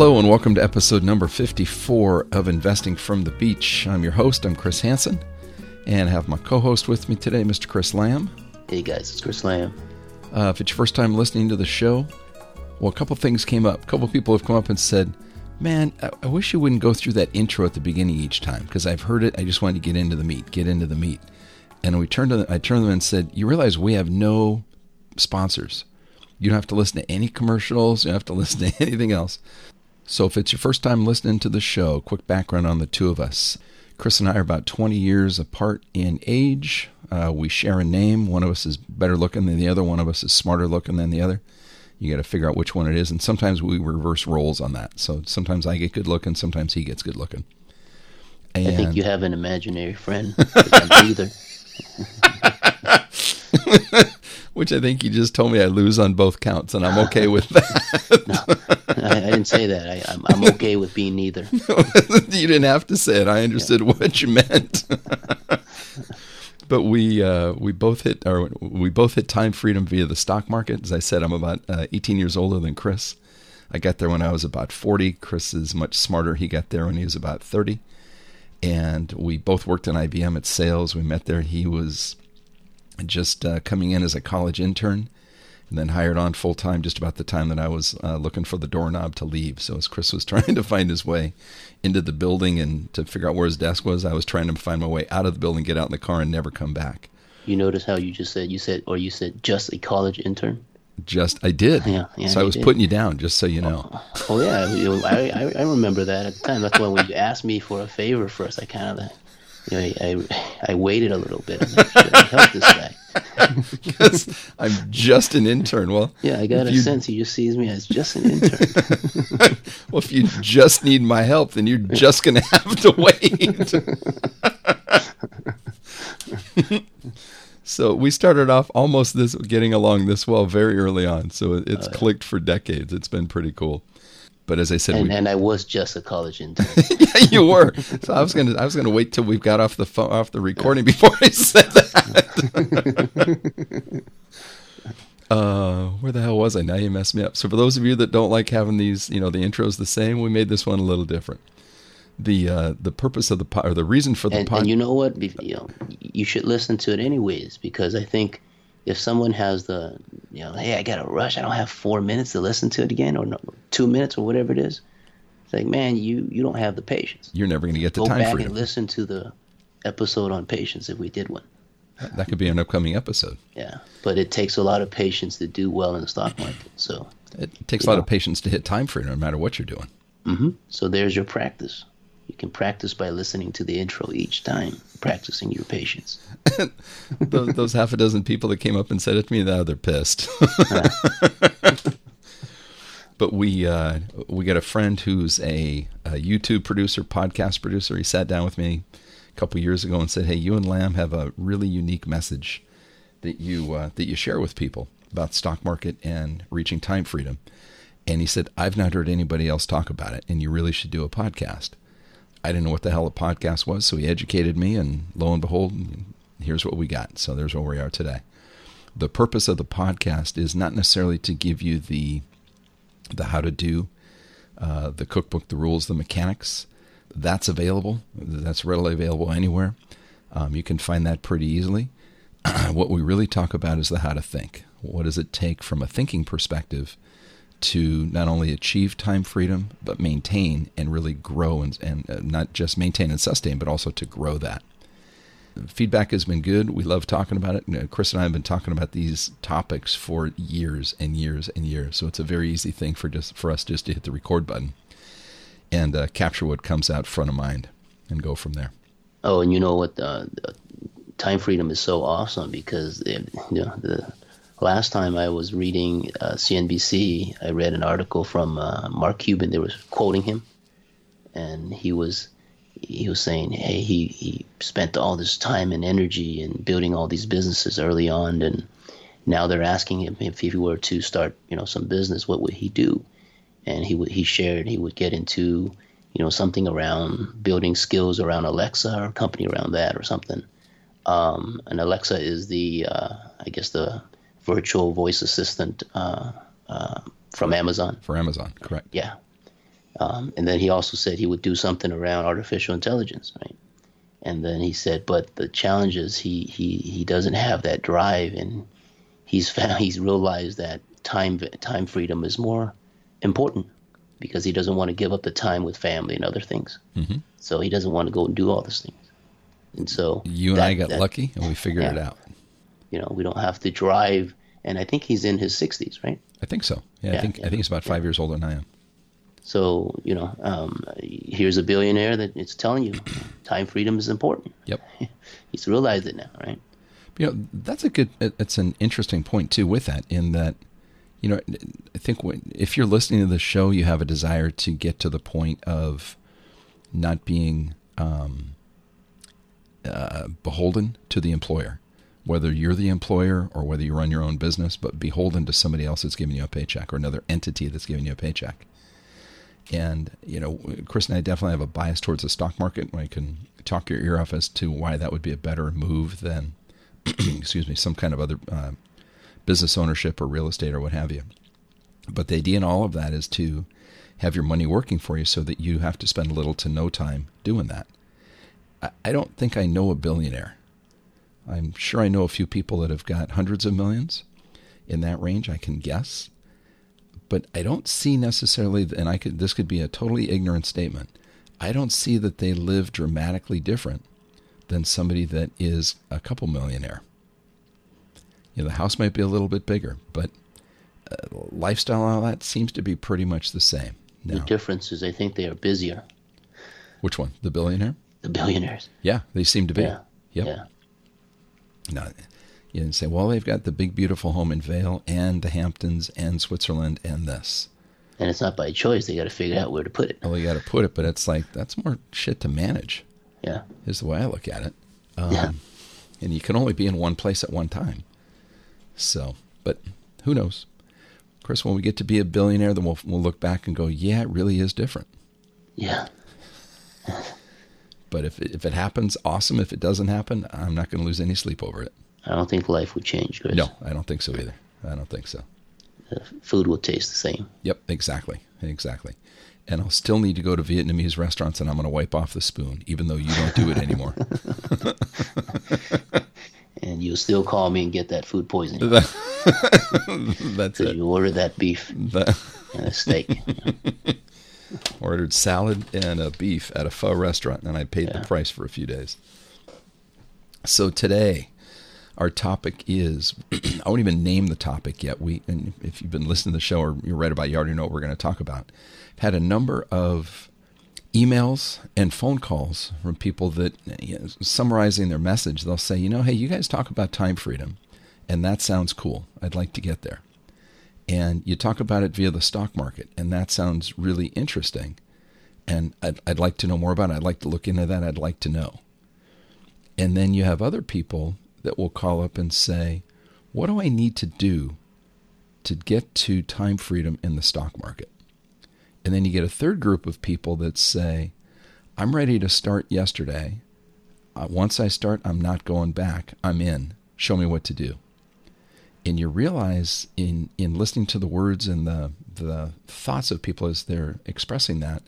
Hello, and welcome to episode number 54 of Investing from the Beach. I'm your host, I'm Chris Hansen, and I have my co host with me today, Mr. Chris Lamb. Hey guys, it's Chris Lamb. Uh, if it's your first time listening to the show, well, a couple things came up. A couple people have come up and said, Man, I, I wish you wouldn't go through that intro at the beginning each time because I've heard it. I just wanted to get into the meat, get into the meat. And we turned to them, I turned to them and said, You realize we have no sponsors. You don't have to listen to any commercials. You don't have to listen to anything else. So, if it's your first time listening to the show, quick background on the two of us. Chris and I are about 20 years apart in age. Uh, we share a name. One of us is better looking than the other. One of us is smarter looking than the other. You got to figure out which one it is. And sometimes we reverse roles on that. So sometimes I get good looking, sometimes he gets good looking. And I think you have an imaginary friend. either. which I think you just told me I lose on both counts, and I'm okay with that. no, I, I, didn't say that. I, am I'm, I'm okay with being neither. you didn't have to say it. I understood yeah. what you meant. but we uh, we both hit or we both hit time freedom via the stock market. As I said, I'm about uh, 18 years older than Chris. I got there when I was about 40. Chris is much smarter. He got there when he was about 30. And we both worked in IBM at sales. We met there. He was just uh, coming in as a college intern and then hired on full time just about the time that I was uh, looking for the doorknob to leave. So as Chris was trying to find his way into the building and to figure out where his desk was, I was trying to find my way out of the building, get out in the car, and never come back. You notice how you just said you said or you said just a college intern. Just I did. Yeah, yeah so I was did. putting you down just so you know. Oh, oh yeah, I, I remember that at the time. That's why when you asked me for a favor first, I kind of know, I, I waited a little bit. And should I help this guy? because I'm just an intern. Well, yeah, I got a you, sense he just sees me as just an intern. well, if you just need my help, then you're just going to have to wait. so we started off almost this getting along this well very early on. So it's oh, yeah. clicked for decades. It's been pretty cool. But as I said, and, we, and I was just a college intern. yeah, you were. So I was gonna I was gonna wait till we've got off the phone, off the recording before I said that. uh, where the hell was I? Now you messed me up. So for those of you that don't like having these, you know, the intros the same, we made this one a little different. The uh, the purpose of the pod, or the reason for the and, pod, and you know what, you know, you should listen to it anyways because I think if someone has the you know hey i got a rush. I don't have four minutes to listen to it again or no, two minutes or whatever it is. It's like man you you don't have the patience. You're never going to get the Go time back freedom. and listen to the episode on patience if we did one. That could be an upcoming episode. Yeah but it takes a lot of patience to do well in the stock market so it takes a lot know. of patience to hit time freedom no matter what you're doing. Mm-hmm. so there's your practice you can practice by listening to the intro each time, practicing your patience. those, those, half a dozen people that came up and said it to me, now they're pissed. but we uh, we got a friend who's a, a, YouTube producer, podcast producer. He sat down with me a couple years ago and said, "Hey, you and Lamb have a really unique message that you uh, that you share with people about stock market and reaching time freedom." And he said, "I've not heard anybody else talk about it, and you really should do a podcast." I didn't know what the hell a podcast was, so he educated me, and lo and behold, here's what we got. So there's where we are today. The purpose of the podcast is not necessarily to give you the the how to do, uh, the cookbook, the rules, the mechanics. That's available. That's readily available anywhere. Um, you can find that pretty easily. what we really talk about is the how to think. What does it take from a thinking perspective to not only achieve time freedom, but maintain and really grow and, and uh, not just maintain and sustain, but also to grow that. Feedback has been good. We love talking about it. You know, Chris and I have been talking about these topics for years and years and years. So it's a very easy thing for just for us just to hit the record button and uh, capture what comes out front of mind and go from there. Oh, and you know what? Uh, time freedom is so awesome because it, you know the last time I was reading uh, CNBC, I read an article from uh, Mark Cuban. They were quoting him, and he was he was saying, "Hey, he he spent all this time and energy in building all these businesses early on, and now they're asking him if he were to start, you know, some business, what would he do?" And he would he shared he would get into you know something around building skills around Alexa or a company around that or something. Um, and Alexa is the uh, I guess the virtual voice assistant uh, uh, from Amazon. For Amazon, correct. Yeah. Um, and then he also said he would do something around artificial intelligence, right? And then he said, but the challenge is he he he doesn't have that drive, and he's found he's realized that time time freedom is more important because he doesn't want to give up the time with family and other things. Mm-hmm. So he doesn't want to go and do all these things. And so You and that- I got that- lucky and we figured it out. You know, we don't have to drive. And I think he's in his 60s, right? I think so. Yeah, I Yeah, think I think he's about five years older than I am. So you know, um, here's a billionaire that it's telling you time freedom is important. Yep. He's realized it now, right? You know, that's a good. It's an interesting point too. With that, in that, you know, I think when, if you're listening to the show, you have a desire to get to the point of not being um, uh, beholden to the employer, whether you're the employer or whether you run your own business, but beholden to somebody else that's giving you a paycheck or another entity that's giving you a paycheck. And you know, Chris and I definitely have a bias towards the stock market. I can talk your ear off as to why that would be a better move than, excuse me, some kind of other uh, business ownership or real estate or what have you. But the idea in all of that is to have your money working for you so that you have to spend little to no time doing that. I, I don't think I know a billionaire. I'm sure I know a few people that have got hundreds of millions in that range. I can guess but I don't see necessarily, and I could this could be a totally ignorant statement. I don't see that they live dramatically different than somebody that is a couple millionaire. You know, the house might be a little bit bigger, but uh, lifestyle and all that seems to be pretty much the same. The difference is I think they are busier, which one? The billionaire? the billionaires. Yeah, they seem to be. Yeah. Yep. Yeah. No, you didn't say, well, they've got the big, beautiful home in Vail and the Hamptons and Switzerland and this. And it's not by choice. They got to figure out where to put it. Well, you got to put it, but it's like that's more shit to manage. Yeah. is the way I look at it. Um, Yeah. And you can only be in one place at one time. So, but who knows? Chris, when we get to be a billionaire, then we'll, we'll look back and go, yeah, it really is different. Yeah. But if it, if it happens, awesome. If it doesn't happen, I'm not going to lose any sleep over it. I don't think life would change, Chris. No, I don't think so either. I don't think so. The food will taste the same. Yep, exactly. Exactly. And I'll still need to go to Vietnamese restaurants and I'm going to wipe off the spoon, even though you don't do it anymore. And you'll still call me and get that food poisoning That's it. you order that beef The- and a steak. Ordered salad and a beef at a pho restaurant, and I paid the price for a few days. So today, our topic is I won't even name the topic yet. We, and if you've been listening to the show or you read about, you already know what we're going to talk about. I've had a number of emails and phone calls from people that, you know, summarizing their message, they'll say, you know, hey, you guys talk about time freedom, and that sounds cool. I'd like to get there and you talk about it via the stock market, and that sounds really interesting. And I'd, I'd like to know more about it. I'd like to look into that. I'd like to know. And then you have other people that will call up and say, What do I need to do to get to time freedom in the stock market? And then you get a third group of people that say, I'm ready to start yesterday. Uh, once I start, I'm not going back. I'm in. Show me what to do and you realize in in listening to the words and the the thoughts of people as they're expressing that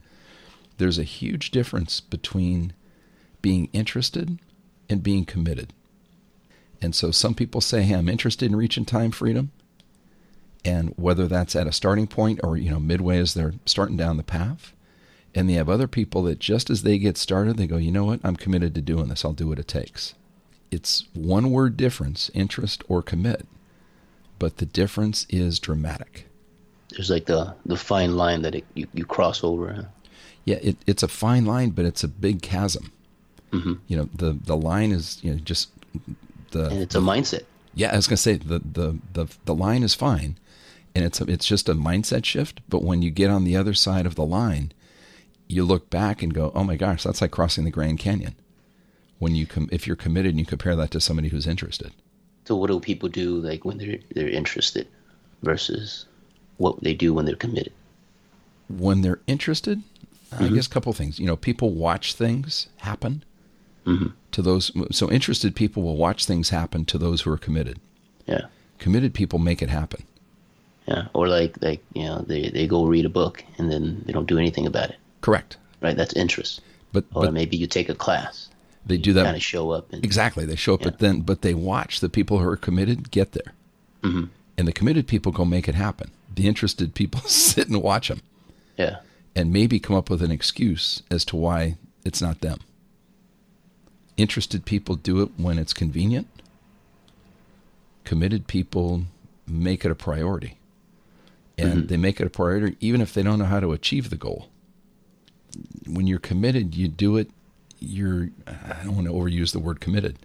there's a huge difference between being interested and being committed. And so some people say hey i'm interested in reaching time freedom and whether that's at a starting point or you know midway as they're starting down the path and they have other people that just as they get started they go you know what? I'm committed to doing this. I'll do what it takes. It's one word difference interest or commit but the difference is dramatic. There's like the the fine line that it, you you cross over. Yeah, it, it's a fine line, but it's a big chasm. Mm-hmm. You know, the the line is you know just the And it's a mindset. yeah. I was gonna say the the the the line is fine, and it's a, it's just a mindset shift. But when you get on the other side of the line, you look back and go, oh my gosh, that's like crossing the Grand Canyon. When you com- if you're committed and you compare that to somebody who's interested. So what do people do like when they're they're interested versus what they do when they're committed? when they're interested, I mm-hmm. guess a couple things. You know, people watch things happen mm-hmm. to those. So interested people will watch things happen to those who are committed. Yeah. Committed people make it happen. Yeah, or like like you know they they go read a book and then they don't do anything about it. Correct. Right, that's interest. But Or but maybe you take a class. They do that Kind of show up and exactly. They show up, but then but they watch the people who are committed get there, hmm and the committed people go make it happen. The interested people sit and watch them, yeah, and maybe come up with an excuse as to why it's not them. Interested people do it when it's convenient. Committed people make it a priority. And Mhm. they make it a priority even if they don't know how to achieve the goal. When you're committed, you do it. You're, I don't want to overuse the word committed.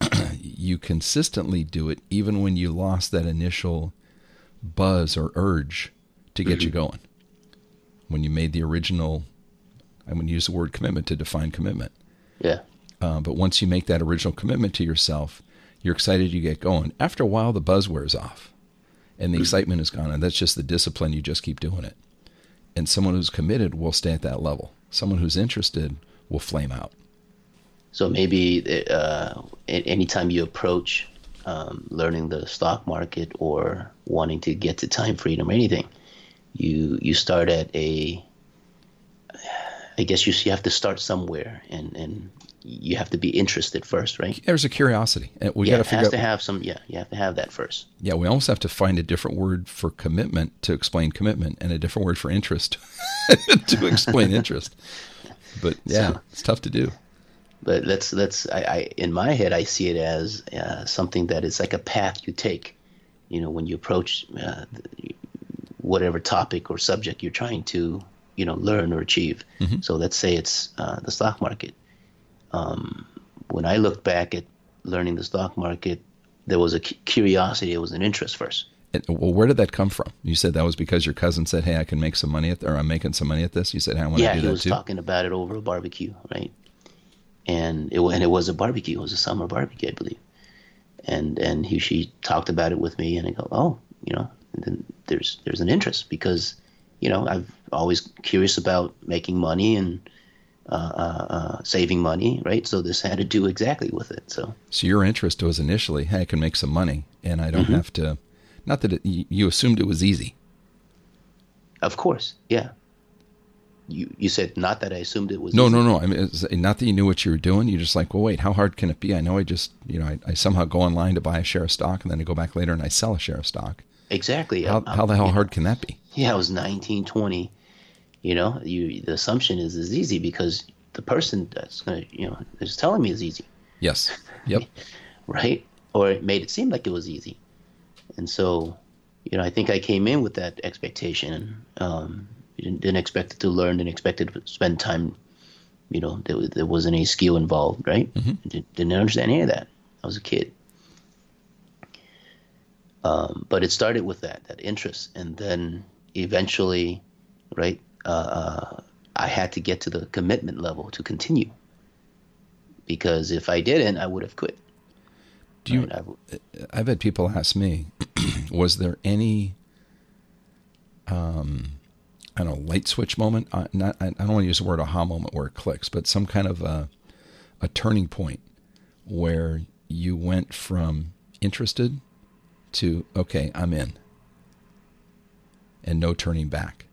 you consistently do it even when you lost that initial buzz or urge to get you going. When you made the original, I'm going to use the word commitment to define commitment. yeah, Uh, but once you make that original commitment to yourself, you're excited you get going. After a while, the buzz wears off and the excitement is gone. And that's just the discipline. You just keep doing it. And someone who's committed will stay at that level. Someone who's interested will flame out. So maybe uh, anytime you approach um, learning the stock market or wanting to get to time freedom or anything, you you start at a. I guess you you have to start somewhere, and and you have to be interested first, right? There's a curiosity. And we yeah, got to figure has out. to have some. Yeah, you have to have that first. yeah, we almost have to find a different word for commitment to explain commitment and a different word for interest to explain interest. But yeah, So- it's tough to do. but let's let's I, I in my head I see it as uh, something that is like a path you take. You know, when you approach uh, whatever topic or subject you're trying to you know learn or achieve. So let's say it's uh, the stock market. Um, when I looked back at learning the stock market, there was a cu- curiosity, it was an interest first. Well, where did that come from? You said that was because your cousin said, "Hey, I can make some money at, or I'm making some money at this." You said, "Hey, I want yeah, to do that too." he that was talking about it over a barbecue, right? And it and it was a barbecue. It was a summer barbecue, I believe. And and he she talked about it with me, and I go, oh, you know, and then there's there's an interest because, you know, I've always curious about making money and uh, uh, uh, saving money, right? So this had to do exactly with it. So So your interest was initially, "Hey, I can make some money, and I don't Mm-hmm. have to." Not that it, you assumed it was easy. of course, yeah. You you said not that I assumed it was No, easy. no, no. I mean, it's not that you knew what you were doing. You're just like, well, wait, how hard can it be? I know I just, you know, I, I somehow go online to buy a share of stock, and then I go back later and I sell a share of stock. exactly. How, I'm- how the hell yeah. hard can that be? yeah, I was 19, 20. You know, you the assumption is is easy because the person that's gonna, you know, is telling me is easy, Yes. Yep. right? Or it made it seem like it was easy, and so, you know, I think I came in with that expectation. Um, didn't, didn't expect to learn, didn't expect to spend time. You know, there, there wasn't any skill involved, right? Didn't, didn't understand any of that. I was a kid. Um, but it started with that that interest, and then eventually, right? Uh, I had to get to the commitment level to continue. Because if I didn't, I would have quit. Do you? I w- I've had people ask me, was there any, um, I don't know, light switch moment? Uh, not, I I don't want to use the word aha moment where it clicks, but some kind of a, a turning point where you went from interested to okay, I'm in, and no turning back.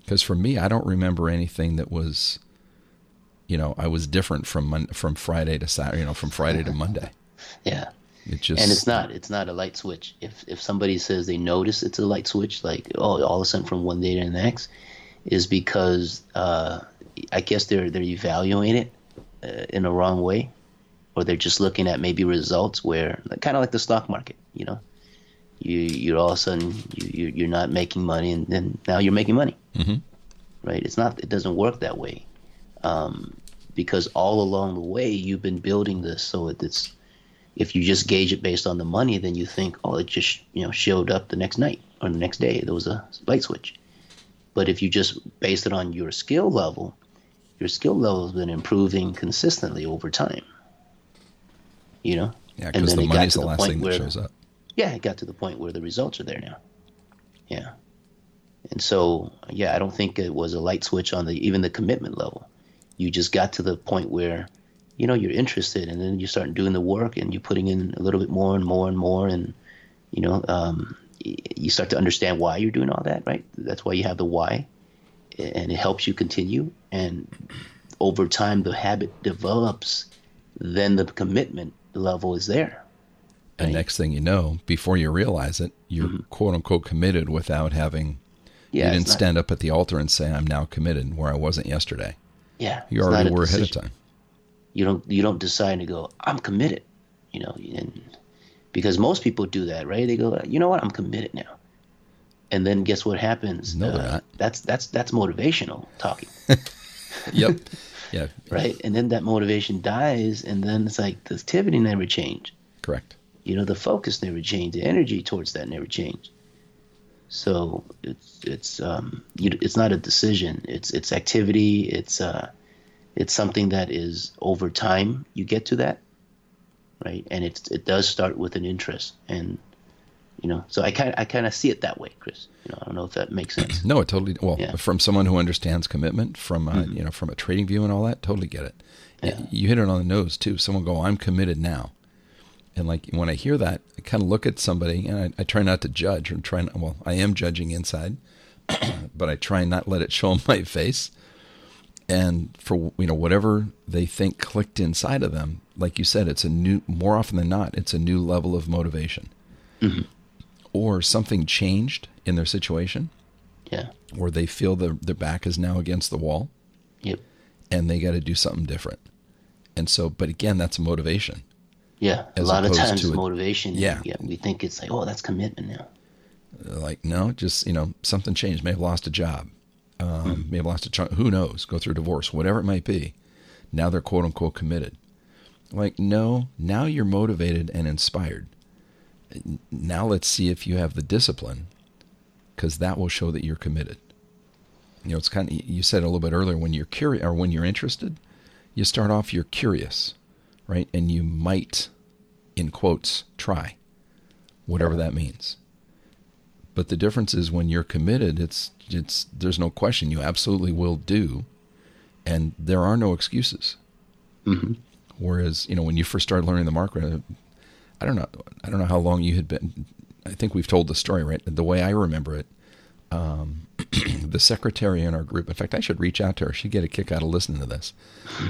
Because for me, I don't remember anything that was, you know, I was different from Mon- from Friday to Saturday, you know, from Friday to Monday. yeah. It just And it's not it's not a light switch. If if somebody says they notice it's a light switch, like oh all of a sudden from one day to the next, is because uh, I guess they're they're evaluating it uh, in a wrong way, or they're just looking at maybe results where kind of like the stock market, you know, you you're all of a sudden you you- you're not making money and then now you're making money, Mhm. right? It's not it doesn't work that way, um, because all along the way you've been building this so it, it's if you just gauge it based on the money, then you think, oh, it just you know showed up the next night or the next day. There was a light switch. But if you just base it on your skill level, your skill level has been improving consistently over time. You know, Yeah, And because the got money's the the last thing that where- shows up. yeah, it got to the point where the results are there now. Yeah. And so, yeah, I don't think it was a light switch on the even the commitment level. You just got to the point where, you know, you're interested, and then you start doing the work, and you're putting in a little bit more and more and more, and you know, um, you start to understand why you're doing all that, right? That's why you have the why, and it helps you continue. And over time, the habit develops. Then the commitment level is there. And next thing you know, before you realize it, you're mm-hmm. quote unquote committed without having. Yeah, you didn't not, stand up at the altar and say, "I'm now committed," where I wasn't yesterday. Yeah, you already were decision. ahead of time. You don't. You don't decide to go. I'm committed. You know, and because most people do that, right? They go, you know what, I'm committed now. And then guess what happens? No, they're uh, not. That's that's that's motivational talking. yep. Yeah. right. And then that motivation dies, and then it's like the activity never changed. Correct. You know, the focus never changed. The energy towards that never changed. So it's it's um you, it's not a decision. It's it's activity. It's uh it's something that is over time you get to that right? And it it does start with an interest, and you know, so I kind I kind of see it that way, Chris. You know, I don't know if that makes sense. no, it totally. Well, yeah. from someone who understands commitment, from uh, mm-hmm. you know, from a trading view and all that, totally get it. Yeah. You hit it on the nose too. Someone go, "I'm committed now," and like when I hear that, I kind of look at somebody, and I, I try not to judge. or try not, well, I am judging inside, but I try not let it show on my face and for you know whatever they think clicked inside of them like you said it's a new more often than not it's a new level of motivation. Mm-hmm. or something changed in their situation. Yeah. Or they feel their, their back is now against the wall. Yep. And they got to do something different. And so but again that's motivation. Yeah. A lot of times motivation yeah. yeah we think it's like oh that's commitment now. Like no just you know something changed may have lost a job um, hmm. may have lost a chunk. Who knows? Go through divorce, whatever it might be. Now they're quote unquote committed. Like, no, now you're motivated and inspired. Now let's see if you have the discipline, because that will show that you're committed. You know, it's kind of, you said a little bit earlier when you're curious or when you're interested, you start off, you're curious, right? And you might, in quotes, try, whatever that means. But the difference is when you're committed, it's it's there's no question you absolutely will do, and there are no excuses. Mm-hmm. Whereas you know when you first started learning the market, I don't know I don't know how long you had been. I think we've told the story right. The way I remember it, um, the secretary in our group. In fact, I should reach out to her. She'd get a kick out of listening to this.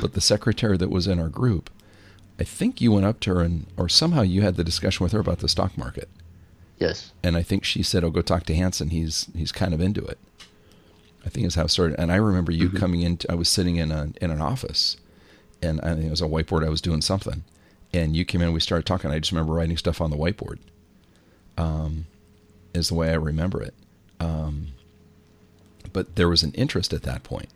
But the secretary that was in our group, I think you went up to her and, or somehow you had the discussion with her about the stock market. Yes. And I think she said, "Oh, go talk to Hansen. He's he's kind of into it." I think is how it started. And I remember you mm-hmm. coming in. I was sitting in a in an office, and I think it was a whiteboard. I was doing something, and you came in. We started talking. I just remember writing stuff on the whiteboard. Um, is the way I remember it. Um, but there was an interest at that point,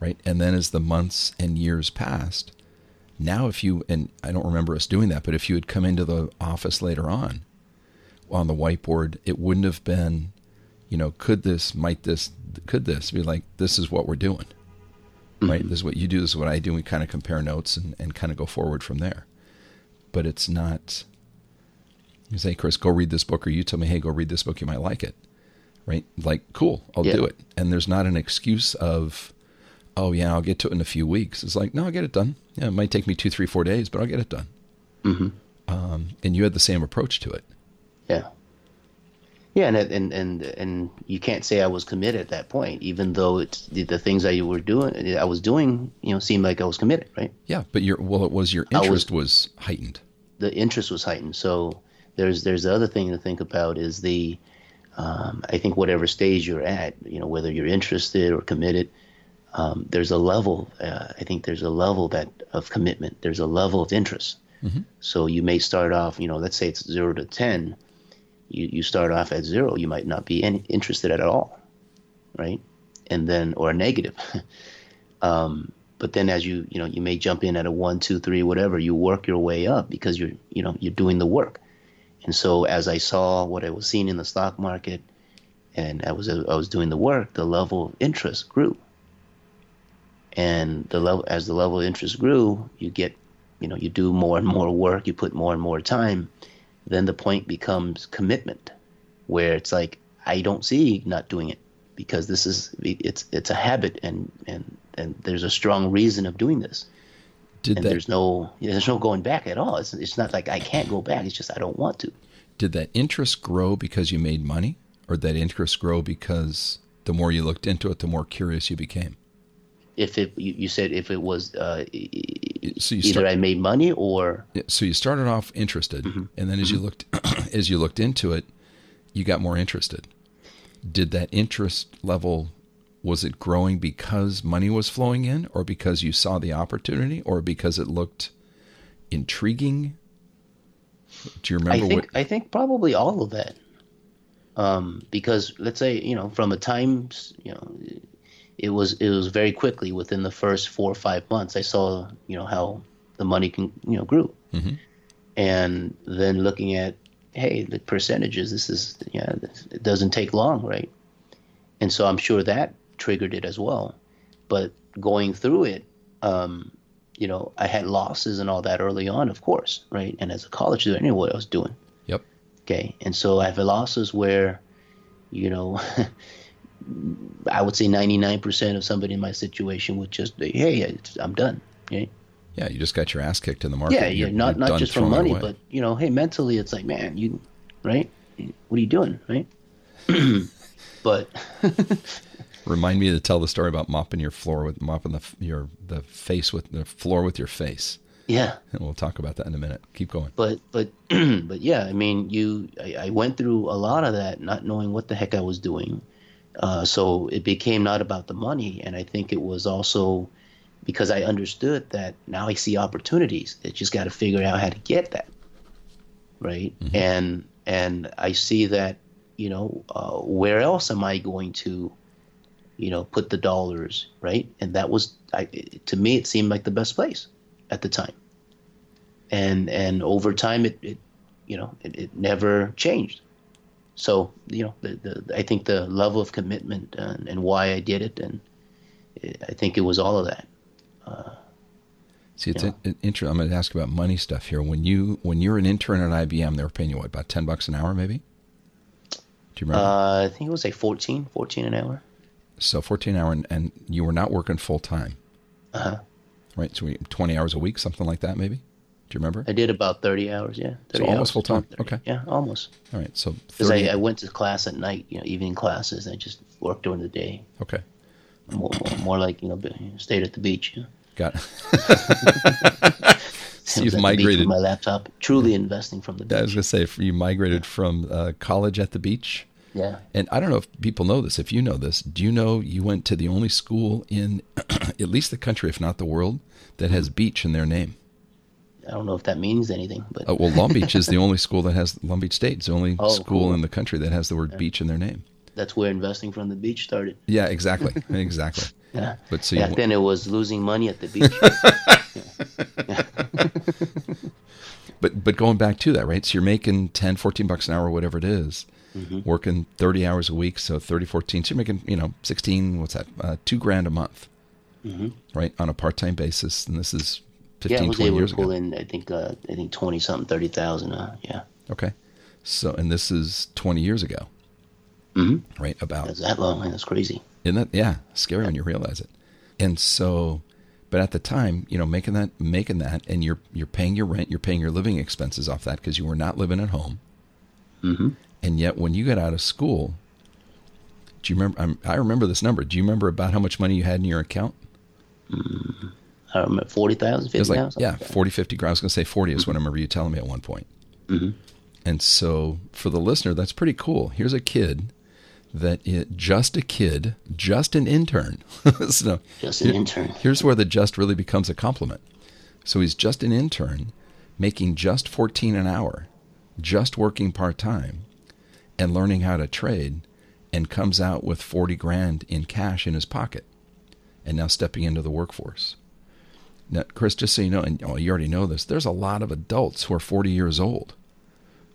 right? And then as the months and years passed, now if you and I don't remember us doing that, but if you had come into the office later on on the whiteboard, it wouldn't have been, you know, could this, might this, could this be like, this is what we're doing, mm-hmm. right? This is what you do, this is what I do. We kind of compare notes and, and kind of go forward from there. But it's not, you say, Chris, go read this book, or you tell me, hey, go read this book, you might like it, right? Like, cool, I'll yeah. do it. And there's not an excuse of, oh, yeah, I'll get to it in a few weeks. It's like, no, I'll get it done. Yeah, it might take me two, three, four days, but I'll get it done. Mm-hmm. Um, and you had the same approach to it. Yeah. Yeah, and and and and you can't say I was committed at that point, even though it's the, the things I were doing, I was doing, you know, seemed like I was committed, right? Yeah, but your well, it was your interest was, was heightened. The interest was heightened. So there's there's the other thing to think about is the, um, I think whatever stage you're at, you know, whether you're interested or committed, um, there's a level. Uh, I think there's a level that of commitment. There's a level of interest. Mm-hmm. So you may start off, you know, let's say it's zero to ten you, you start off at zero, you might not be interested at all, right? And then, or negative. um, but then as you, you know, you may jump in at a one, two, three, whatever, you work your way up because you're, you know, you're doing the work. And so as I saw what I was seeing in the stock market and I was, I was doing the work, the level of interest grew. And the level, as the level of interest grew, you get, you know, you do more and more work, you put more and more time then the point becomes commitment, where it's like I don't see not doing it because this is it's it's a habit and and and there's a strong reason of doing this. Did and that, there's no there's no going back at all. It's it's not like I can't go back. It's just I don't want to. did that interest grow because you made money, or did that interest grow because the more you looked into it, the more curious you became? If it, you, you said if it was uh, So you either start, I made money or Yeah, so you started off interested, Mm-hmm. and then as you looked as you looked into it, you got more interested. Did that interest level was it growing because money was flowing in, or because you saw the opportunity, or because it looked intriguing? Do you remember? I think what? I think probably all of that. Um, because let's say you know from a time you know it was it was very quickly within the first four or five months I saw you know how the money can you know grew, Mhm. and then looking at hey the percentages this is yeah it doesn't take long right, and so I'm sure that triggered it as well, but going through it. Um, you know, I had losses and all that early on, of course, right? And as a college student, I knew what I was doing. Yep. Okay. And so I have losses where, you know, I would say 99% of somebody in my situation would just be, hey, I'm done. Okay. Yeah, you just got your ass kicked in the market. Yeah. Yeah. You're- Not, you're not just for money, but, you know, hey, mentally it's like, man, you, right? What are you doing? Right. but Remind me to tell the story about mopping your floor with mopping the your the face with the floor with your face, yeah. and we'll talk about that in a minute. Keep going. but but but yeah i mean you I, I went through a lot of that not knowing what the heck i was doing uh, so it became not about the money and i think it was also because i understood that now i see opportunities. That just got to figure out how to get that right? And and i see that you know uh, where else am i going to you know put the dollars right? And that was I, to me it seemed like the best place at the time. And and over time it, it you know it, it never changed so you know the, the i think the level of commitment and, and why i did it and it, i think it was all of that See, it's Yeah. in, inter- I'm going to ask about money stuff here. When you when you're an intern at IBM, they were paying you what about ten bucks an hour, maybe? Do you remember? uh, i think it was like 14 14 an hour so 14 hour, and, and you were not working full time, uh-huh right? So 20 hours a week, something like that, maybe. Do you remember? i did about 30 hours yeah 30 almost hours, full-time? 30. Okay. yeah almost All right, so because I, I went to class at night you know evening classes i just worked during the day okay, more, more, like you know stayed at the beach you know? got. I so you've migrated. my laptop truly investing from the beach I was going to say, you migrated from uh, college at the beach. yeah And I don't know if people know this. If you know this, do you know you went to the only school in at least the country, if not the world, that has beach in their name? I don't know if that means anything, but Uh, well, Long Beach is the only school that has Long Beach State. It's the only Oh, school cool. in the country that has the word beach in their name. that's where investing from the beach started. Yeah, exactly, exactly. Yeah. But so you, then it was losing money at the beach. but but going back to that, right? So you're making 10, 14 bucks an hour, whatever it is, Mm-hmm. working 30 hours a week, so 30, 14. So you're making, you know, 16, what's that? Uh, two grand a month, right? On a part-time basis. And this is 15, Mm-hmm. yeah, I was 20 able years to pull ago. in I think uh, I think twenty something, thirty thousand. Uh, yeah, Okay. So, and this is 20 years ago, mm-hmm. right? About that's that long. Man, that's crazy. Isn't that yeah, scary when you realize it. And so but at the time, you know, making that making that and you're you're paying your rent, you're paying your living expenses off that because you were not living at home. Mm-hmm. And yet when you got out of school, do you remember I'm, I remember this number. Do you remember about how much money you had in your account? I remember forty thousand, It was fifty like yeah, 40 50 grand. I was going to say 40 is what I remember you telling me at one point. Mhm. And so for the listener, that's pretty cool. Here's a kid that it, just a kid, just an intern. so just an intern. Here's where the just really becomes a compliment. So he's just an intern, making just 14 an hour, just working part time, and learning how to trade, and comes out with 40 grand in cash in his pocket, and now stepping into the workforce. Now, Chris, just so you know, and oh, you already know this, there's a lot of adults who are 40 years old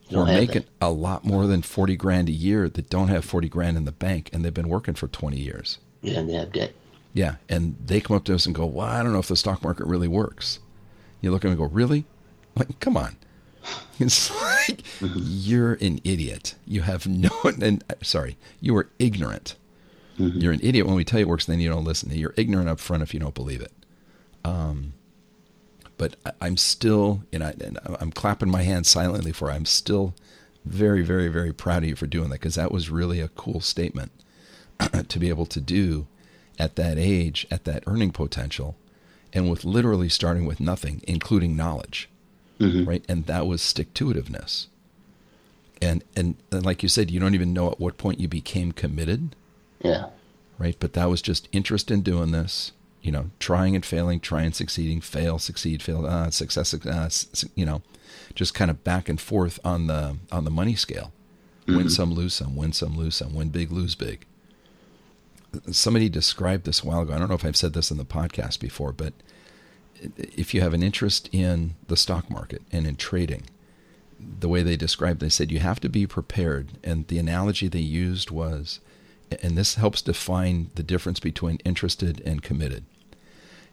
who are making a lot more than 40 grand a year that don't have 40 grand in the bank, and they've been working for 20 years. Yeah, and they have debt. Yeah, and they come up to us and go, "Well, I don't know if the stock market really works." You look at them and go, "Really? Like, come on." It's like mm-hmm. you're an idiot. You have no. And uh, sorry, you are ignorant. Mm-hmm. You're an idiot when we tell you it works, then you don't listen. You're ignorant up front if you don't believe it. Um, but I, I'm still, and, I, and I'm clapping my hands silently for. I'm still very, very, very proud of you for doing that because that was really a cool statement to be able to do at that age, at that earning potential, and with literally starting with nothing, including knowledge, Mm-hmm. right? And that was stick to itiveness. And, and and like you said, you don't even know at what point you became committed, Yeah. right? But that was just interest in doing this, you know, trying and failing, trying succeeding, fail, succeed, fail, uh, success, uh, you know, just kind of back and forth on the on the money scale. Win some, lose some, win some, lose some, win big, lose big. Somebody described this a while ago. I don't know if I've said this in the podcast before, but if you have an interest in the stock market and in trading, the way they described, they said you have to be prepared. And the analogy they used was, and this helps define the difference between interested and committed.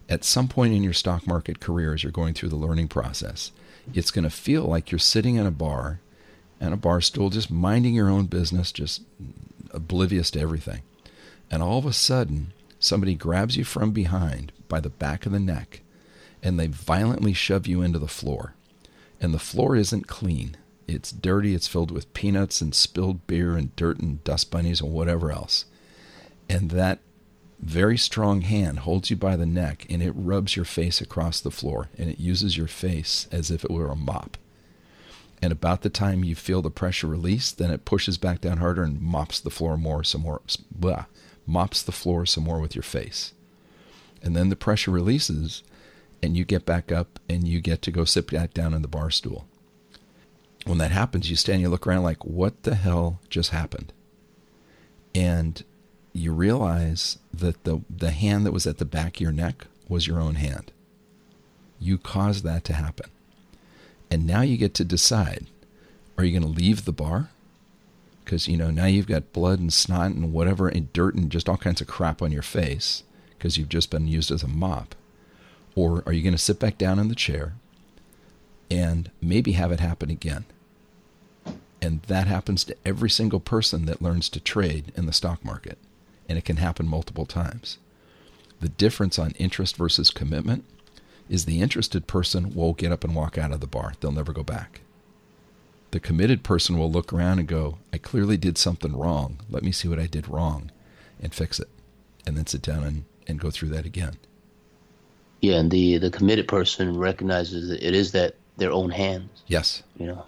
At some point in your stock market career, as you're going through the learning process, it's going to feel like you're sitting in a bar and a bar stool, just minding your own business, just oblivious to everything. And all of a sudden, somebody grabs you from behind by the back of the neck and they violently shove you into the floor. And the floor isn't clean. It's dirty. It's filled with peanuts and spilled beer and dirt and dust bunnies and whatever else. And that very strong hand holds you by the neck and it rubs your face across the floor and it uses your face as if it were a mop. And about the time you feel the pressure release, then it pushes back down harder and mops the floor more, some more, blah, mops the floor some more with your face. And then the pressure releases and you get back up and you get to go sit back down in the bar stool. When that happens, you stand, you look around like, what the hell just happened? And you realize that the, the hand that was at the back of your neck was your own hand. You caused that to happen. And now you get to decide are you going to leave the bar? Because, you know, now you've got blood and snot and whatever and dirt and just all kinds of crap on your face because you've just been used as a mop. Or are you going to sit back down in the chair and maybe have it happen again? And that happens to every single person that learns to trade in the stock market. And it can happen multiple times. The difference on interest versus commitment is the interested person will get up and walk out of the bar. They'll never go back. The committed person will look around and go, I clearly did something wrong. Let me see what I did wrong and fix it. And then sit down and, and go through that again. Yeah, and the the committed person recognizes that it is that their own hands, Yes. you know,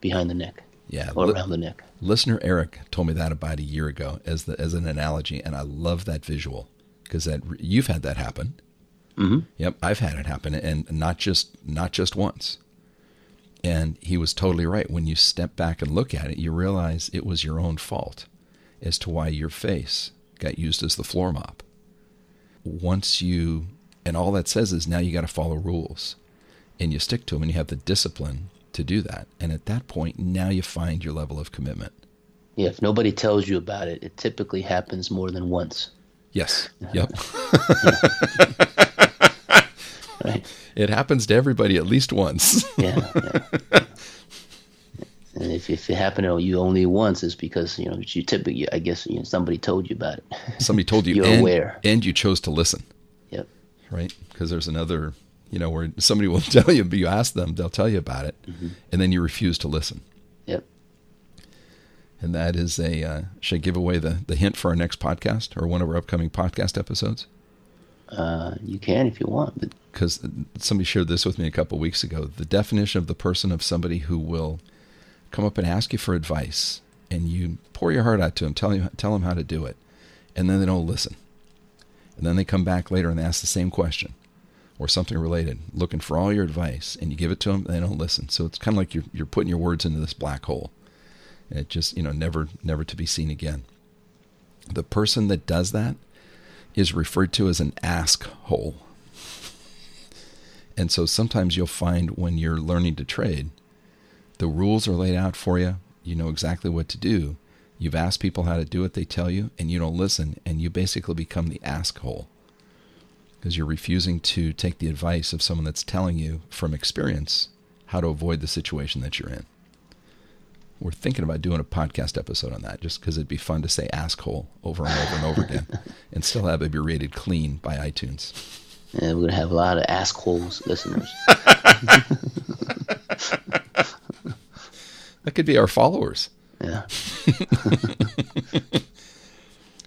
behind the neck Yeah. or Li- around the neck. Listener Eric told me that about a year ago as the as an analogy, and I love that visual because that you've had that happen. hmm Yep, I've had it happen, and not just not just once. And he was totally right. When you step back and look at it, you realize it was your own fault as to why your face got used as the floor mop. Once you, and all that says is now you got to follow rules, and you stick to them, and you have the discipline to do that. And at that point, now you find your level of commitment. Yeah, if nobody tells you about it, it typically happens more than once. Yes. Yep. Right? It happens to everybody at least once. Yeah. yeah. and if, if it happened to you only once, it's because you know you typically, I guess, you know, somebody told you about it. Somebody told you, You're and, aware. and you chose to listen. Yep. right? Because there's another, you know, where somebody will tell you, but you ask them, they'll tell you about it, and then you refuse to listen. Yep. And that is a, uh, should I give away the, the hint for our next podcast or one of our upcoming podcast episodes? Uh, you can if you want, but Because somebody shared this with me a couple of weeks ago. The definition of the person of somebody who will come up and ask you for advice, and you pour your heart out to them, tell, you, tell them how to do it, and then they don't listen. And then they come back later and they ask the same question or something related, looking for all your advice, and you give it to them, they don't listen. So it's kind of like you're, you're putting your words into this black hole. And it just, you know, never, never to be seen again. The person that does that is referred to as an ask hole. And so sometimes you'll find when you're learning to trade, the rules are laid out for you. You know exactly what to do. You've asked people how to do it, they tell you, and you don't listen, and you basically become the ask hole because you're refusing to take the advice of someone that's telling you from experience how to avoid the situation that you're in. We're thinking about doing a podcast episode on that just because it'd be fun to say asshole over and over and over again and still have it be rated clean by iTunes. and we're gonna have a lot of ask holes listeners. That could be our followers. Yeah.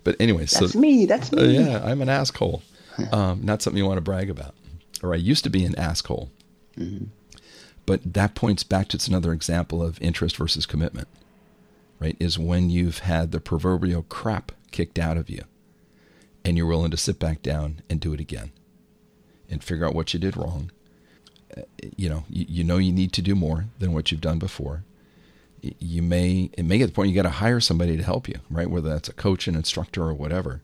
But anyway, so That's so me. That's uh, me. yeah, I'm an asshole. Um, not something you want to brag about. Or I used to be an asshole. But that points back to it's another example of interest versus commitment, right? Is when you've had the proverbial crap kicked out of you and you're willing to sit back down and do it again and figure out what you did wrong. Uh, You know, you, you know you need to do more than what you've done before. You may, it may get to the point you got to hire somebody to help you, right? Whether that's a coach, an instructor, or whatever.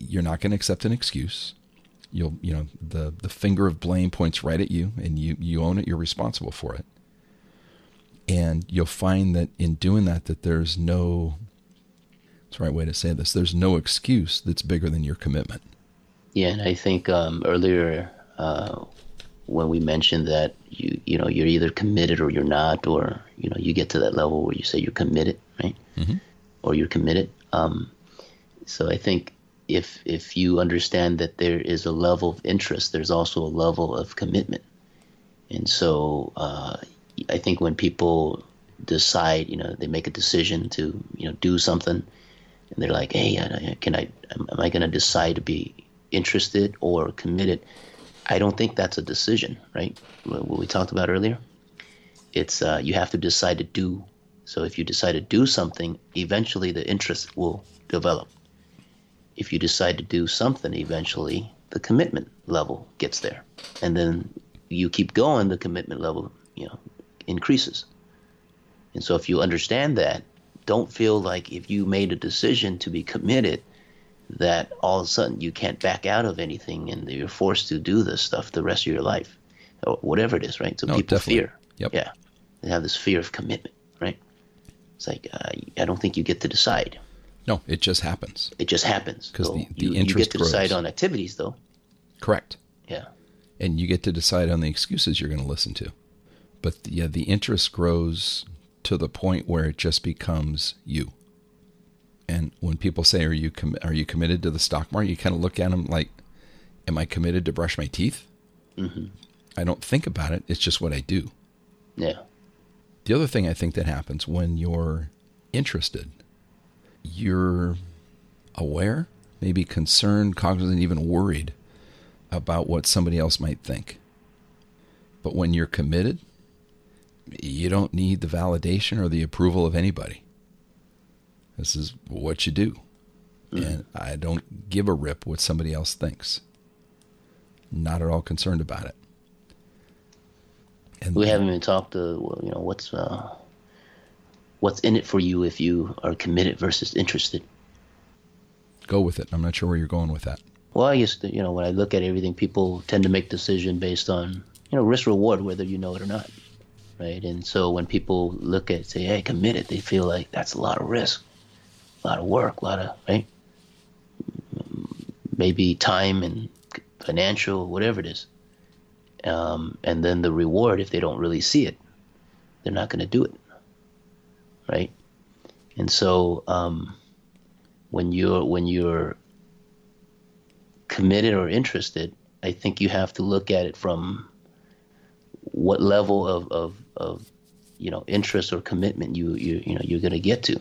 You're not going to accept an excuse you'll you know the the finger of blame points right at you and you you own it you're responsible for it and you'll find that in doing that that there's no it's the right way to say this there's no excuse that's bigger than your commitment Yeah, and I think um, earlier uh, when we mentioned that you you know you're either committed or you're not, or you know you get to that level where you say you're committed, right? mm-hmm. Or you're committed. Um, so I think if if you understand that there is a level of interest, there's also a level of commitment, and so uh, I think when people decide, you know, they make a decision to you know do something, and they're like, hey, can I am I going to decide to be interested or committed? I don't think that's a decision, right? What we talked about earlier. It's uh, you have to decide to do. So if you decide to do something, eventually the interest will develop. If you decide to do something, eventually the commitment level gets there, and then you keep going, the commitment level, you know, increases. And so if you understand that, don't feel like if you made a decision to be committed, that all of a sudden you can't back out of anything and you're forced to do this stuff the rest of your life, or whatever it is, right? So No, people definitely. fear. Yep. Yeah. They have this fear of commitment, right? It's like, uh, I don't think you get to decide. No it just happens. It just happens. 'Cause So the- the you, you get to decide on activities, though. correct. Yeah. and you get to decide on the excuses you're going to listen to. But yeah the interest grows to the point where it just becomes you. And when people say are you com- are you committed to the stock market? you kind of look at them like am i committed to brush my teeth? Hmm i don't think about it. It's just what i do. Yeah. the other thing i think that happens when you're interested you're aware maybe concerned cognizant even worried about what somebody else might think. But when you're committed you don't need the validation or the approval of anybody. This is what you do. And i don't give a rip what somebody else thinks. Not at all concerned about it. And We haven't even talked to you know what's uh, what's in it for you if you are committed versus interested. go with it i'm not sure where you're going with that Well, I guess you know when I look at everything, people tend to make decision based on you know risk reward, whether you know it or not, right? And so when people look at say, "Hey, committed," they feel like that's a lot of risk, a lot of work, a lot of right, maybe time and financial, whatever it is. Um, and then the reward, if they don't really see it, they're not going to do it, right? And so um, when you're when you're committed or interested, I think you have to look at it from what level of, of, of you know interest or commitment you you you know you're going to get to,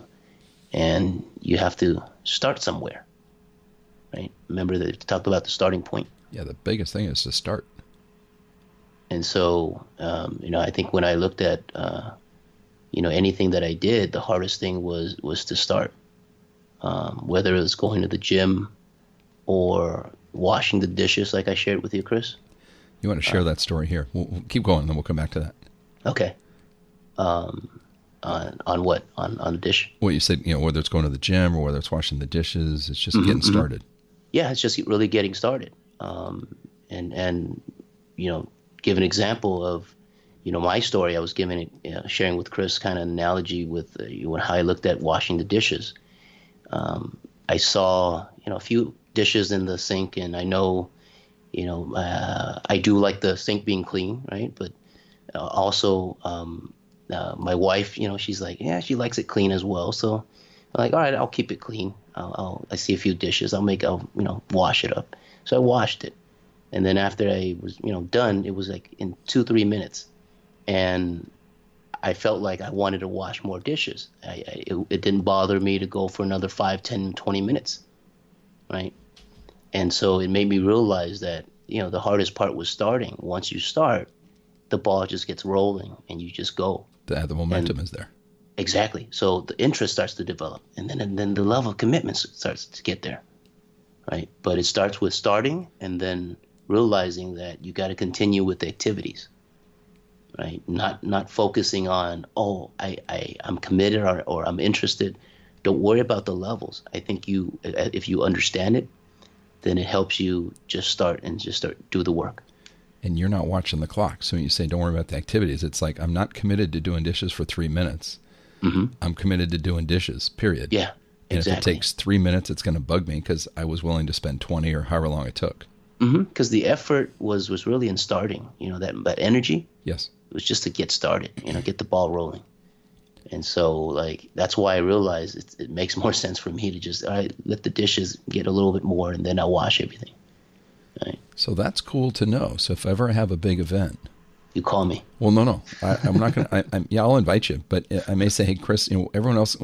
and you have to start somewhere, right? Remember that we talked about the starting point, yeah the biggest thing is to start and so um, you know I think when I looked at uh, you know anything that I did, the hardest thing was was to start, um, whether it was going to the gym or washing the dishes, like I shared with you, Chris. You want to share that story here? We'll, we'll keep going, and then we'll come back to that. Okay. Um, on on what on on the dish? What you said, you know, whether it's going to the gym or whether it's washing the dishes, it's just getting started. Yeah, it's just really getting started. Um, and and you know, give an example of you know my story. I was giving it, you know, sharing with Chris, kind of analogy with uh, know, how I looked at washing the dishes. Um, I saw you know a few dishes in the sink, and I know you know uh, I do like the sink being clean, right? But uh, also um, uh, my wife, you know, she's like, yeah, she likes it clean as well. So I'm like, all right, I'll keep it clean. I'll, I'll I see a few dishes, I'll make, I'll you know, wash it up. So I washed it, and then after I was you know done, it was like in two three minutes, and I felt like I wanted to wash more dishes. I, I, it, it didn't bother me to go for another 5, 10, 20 minutes, right? And so it made me realize that, you know, the hardest part was starting. Once you start, the ball just gets rolling and you just go. The, the momentum and, is there. Exactly. So the interest starts to develop and then, and then the level of commitment starts to get there, right? But it starts with starting and then realizing that you got to continue with the activities right? Not not focusing on oh I, I I'm committed or, or I'm interested. Don't worry about the levels. I think you if you understand it, then it helps you just start and just start do the work. And you're not watching the clock. So when you say don't worry about the activities, it's like I'm not committed to doing dishes for three minutes. Mm-hmm. I'm committed to doing dishes. Period. Yeah. And exactly. if it takes three minutes, it's going to bug me because I was willing to spend 20 or however long it took. Because mm-hmm. the effort was was really in starting. You know that that energy. Yes. It was just to get started, you know, get the ball rolling. And so, like, that's why I realized it, it makes more sense for me to just, all right, let the dishes get a little bit more and then I'll wash everything. Right. So that's cool to know. So if ever I have a big event, you call me. Well, no, no, I, am not gonna. i'm yeah, I'll invite you, but I may say, hey, Chris, you know, everyone else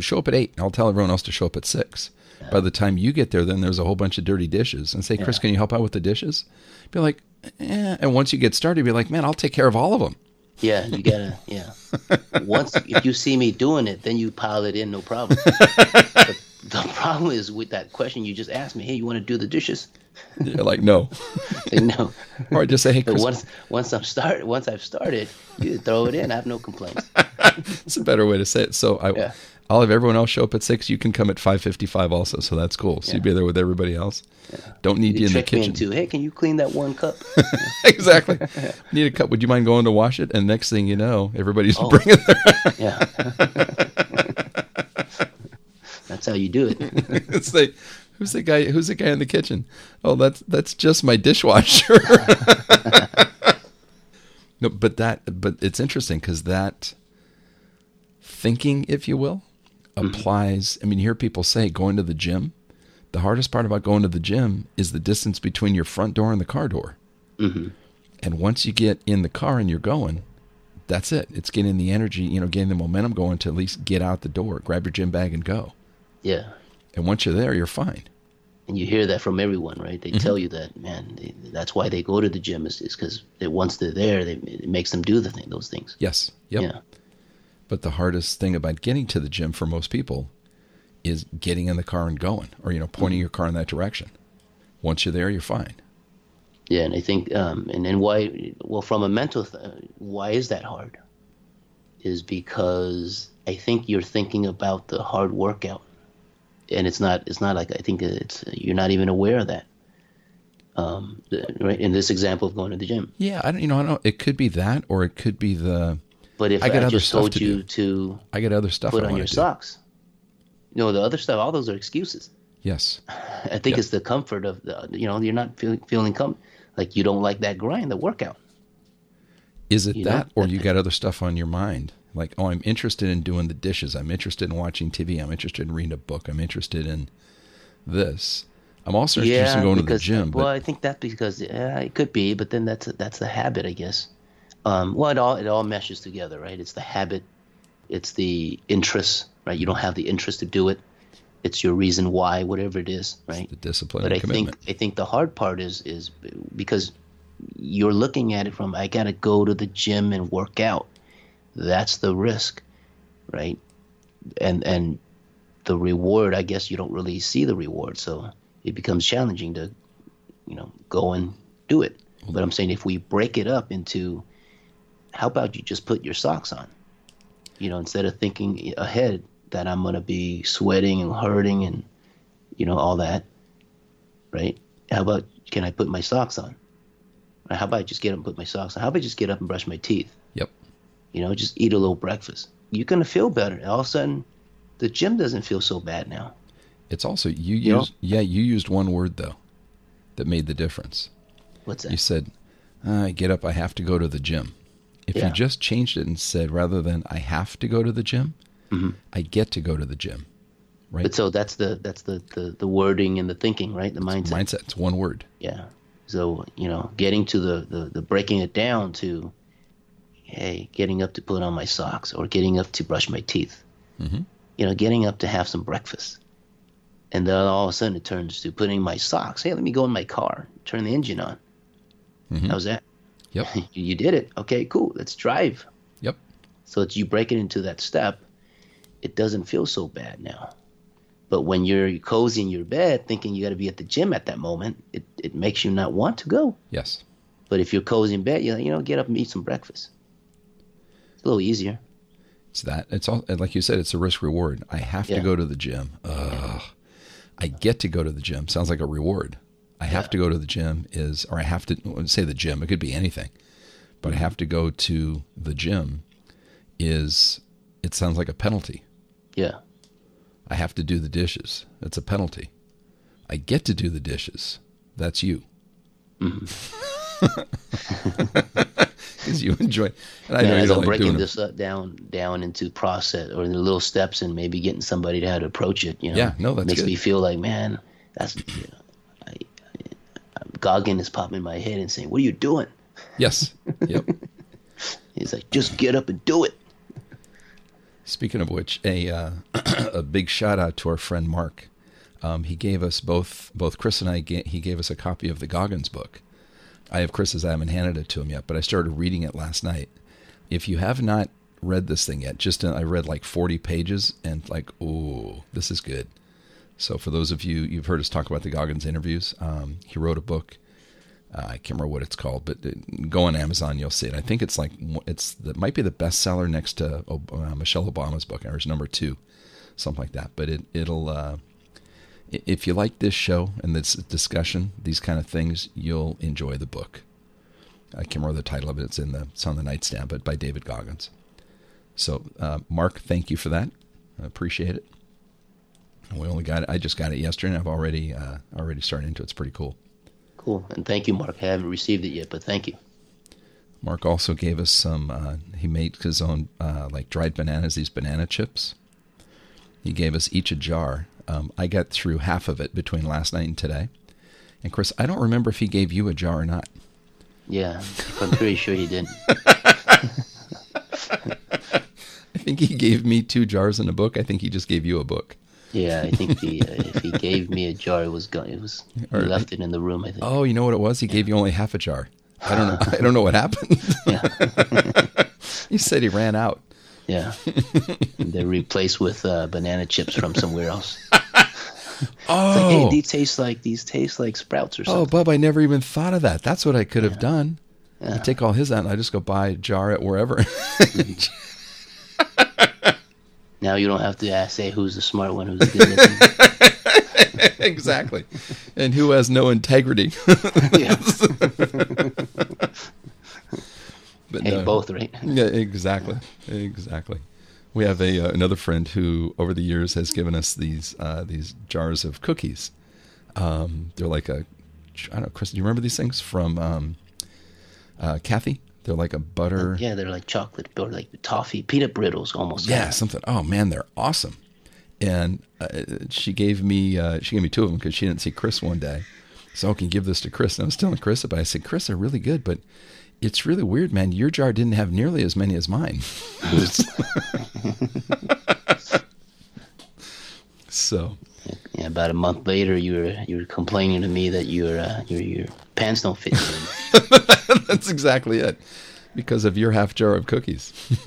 show up at eight. I'll tell everyone else to show up at six. Yeah. By the time you get there, then there's a whole bunch of dirty dishes, and say, Chris, yeah. can you help out with the dishes? Be like, eh. And once you get started, you'd be like, man, I'll take care of all of them. Yeah, you gotta. Yeah. Once if you see me doing it, then you pile it in, no problem. the, the problem is with that question you just asked me. Hey, you want to do the dishes? You're like no. no. Or just say, hey, Chris. But once once I'm start once I've started, you throw it in. I have no complaints. It's a better way to say it. So I. Yeah. I'll have everyone else show up at six. You can come at five fifty-five also, so that's cool. So yeah. you'd be there with everybody else. Yeah. Don't need you, you in the kitchen. too. Hey, can you clean that one cup? exactly. Need a cup. Would you mind going to wash it? And next thing you know, everybody's oh. bringing their. yeah. that's how you do it. it's like, who's the guy? Who's the guy in the kitchen? Oh, that's that's just my dishwasher. no, but that, but it's interesting because that thinking, if you will. Applies. I mean, you hear people say going to the gym. The hardest part about going to the gym is the distance between your front door and the car door. Mm-hmm. And once you get in the car and you're going, that's it. It's getting the energy, you know, getting the momentum going to at least get out the door, grab your gym bag, and go. Yeah. And once you're there, you're fine. And you hear that from everyone, right? They mm-hmm. tell you that, man. They, that's why they go to the gym is because once they're there, they, it makes them do the thing, those things. Yes. Yep. Yeah. But the hardest thing about getting to the gym for most people is getting in the car and going, or you know, pointing mm-hmm. your car in that direction. Once you're there, you're fine. Yeah, and I think, um, and then why? Well, from a mental, th- why is that hard? Is because I think you're thinking about the hard workout, and it's not. It's not like I think it's you're not even aware of that. Um, right in this example of going to the gym. Yeah, I don't. You know, I don't. It could be that, or it could be the but if I, I just told to you do. to, I get other stuff put on your socks. You know, the other stuff, all those are excuses. Yes. I think it's the comfort of the, you know, you're not feeling feeling com- like you don't like that grind, the workout. Is it you that, know? or you got other stuff on your mind? Like, oh, I'm interested in doing the dishes. I'm interested in watching TV. I'm interested in reading a book. I'm interested in this. I'm also yeah, interested in going because, to the gym. Well, I think that's because yeah, it could be, but then that's that's the habit, I guess. Um, well, it all it all meshes together, right? It's the habit, it's the interest, right? You don't have the interest to do it. It's your reason why, whatever it is, right? It's the discipline. But I commitment. think I think the hard part is is because you're looking at it from I got to go to the gym and work out. That's the risk, right? And and the reward, I guess you don't really see the reward, so it becomes challenging to, you know, go and do it. But I'm saying if we break it up into how about you just put your socks on? You know, instead of thinking ahead that I'm gonna be sweating and hurting and you know all that, right? How about can I put my socks on? How about I just get up and put my socks on? How about I just get up and brush my teeth? Yep. You know, just eat a little breakfast. You're gonna feel better. All of a sudden, the gym doesn't feel so bad now. It's also you, you used know? yeah you used one word though that made the difference. What's that? You said, uh, I get up, I have to go to the gym. If yeah. you just changed it and said rather than I have to go to the gym, mm-hmm. I get to go to the gym. Right. But so that's the that's the, the, the wording and the thinking, right? The it's mindset. Mindset. It's one word. Yeah. So, you know, getting to the, the, the breaking it down to hey, getting up to put on my socks or getting up to brush my teeth. Mhm. You know, getting up to have some breakfast. And then all of a sudden it turns to putting my socks. Hey, let me go in my car, turn the engine on. Mhm. How's that? Yep. You- did it. Okay, cool. Let's drive. Yep. So it's you break it into that step. It doesn't feel so bad now. But when you're cozy in your bed, thinking you got to be at the gym at that moment, it, it makes you not want to go. Yes. But if you're cozy in bed, you you know, get up and eat some breakfast. It's a little easier. It's that. It's all like you said. It's a risk reward. I have Yeah. to go to the gym. Ugh. I get to go to the gym. Sounds like a reward. I have Yeah. to go to the gym is, or I have to say the gym. It could be anything, but I have to go to the gym. Is it sounds like a penalty. Yeah. I have to do the dishes. That's a penalty. I get to do the dishes. That's you. Mm-hmm. Because you enjoy. And I know Yeah, you as I'm like breaking this up down down into process or the little steps and maybe getting somebody to how to approach it, you know. Yeah, no, that's makes good. me feel like, man, that's you know, Goggin is popping in my head and saying, "What are you doing?" Yes. Yep. He's like, "Just get up and do it." Speaking of which, a uh, a big shout out to our friend Mark. Um, he gave us both both Chris and I. Ga- he gave us a copy of the Goggins book. I have Chris's. I haven't handed it to him yet, but I started reading it last night. If you have not read this thing yet, just uh, I read like forty pages and like, ooh, this is good. So for those of you you've heard us talk about the Goggins interviews, um, he wrote a book. Uh, I can't remember what it's called, but uh, go on Amazon, you'll see it. I think it's like it's that might be the bestseller next to Ob- uh, Michelle Obama's book, or it's number two, something like that. But it it'll uh, if you like this show and this discussion, these kind of things, you'll enjoy the book. I can't remember the title of it. It's in the it's on the nightstand, but by David Goggins. So, uh, Mark, thank you for that. I appreciate it. We only got it. I just got it yesterday, and I've already uh, already started into it. It's pretty cool. Cool. And thank you, Mark. I haven't received it yet, but thank you. Mark also gave us some. Uh, he made his own uh, like dried bananas, these banana chips. He gave us each a jar. Um, I got through half of it between last night and today. And Chris, I don't remember if he gave you a jar or not. Yeah, I'm pretty sure he didn't. I think he gave me two jars and a book. I think he just gave you a book. Yeah, I think the, uh, if he gave me a jar, it was gone. It was he Or- left it in the room. I think. Oh, you know what it was? He gave you only half a jar. I don't know. I don't know what happened. Yeah, he said he ran out. yeah. They're replaced with uh, banana chips from somewhere else. Oh, Like, hey, these taste like these taste like sprouts or something. oh, something. Bub, I never even thought of that. That's what I could have done. I take all his out and I just go buy a jar at wherever. Now you don't have to ask, say who's the smart one, who's the good looking. exactly. And who has no integrity? But Hey, no. both, right? Yeah, exactly, exactly. We have a uh, another friend who, over the years, has given us these uh, these jars of cookies. Um, they're like a, I don't know, Chris. Do you remember these things from um, uh, Kathy? They're like a butter. Yeah, they're like chocolate or like toffee, peanut brittles almost. Yeah, something. Oh man, they're awesome. And uh, she gave me uh, she gave me two of them because she didn't see Chris one day. So I can give this to Chris. And I was telling Chris about. it. I said, Chris, they're really good, but it's really weird, man. Your jar didn't have nearly as many as mine. so Yeah, about a month later, you were you were complaining to me that your uh, your your pants don't fit. that's exactly it. Because of your half jar of cookies.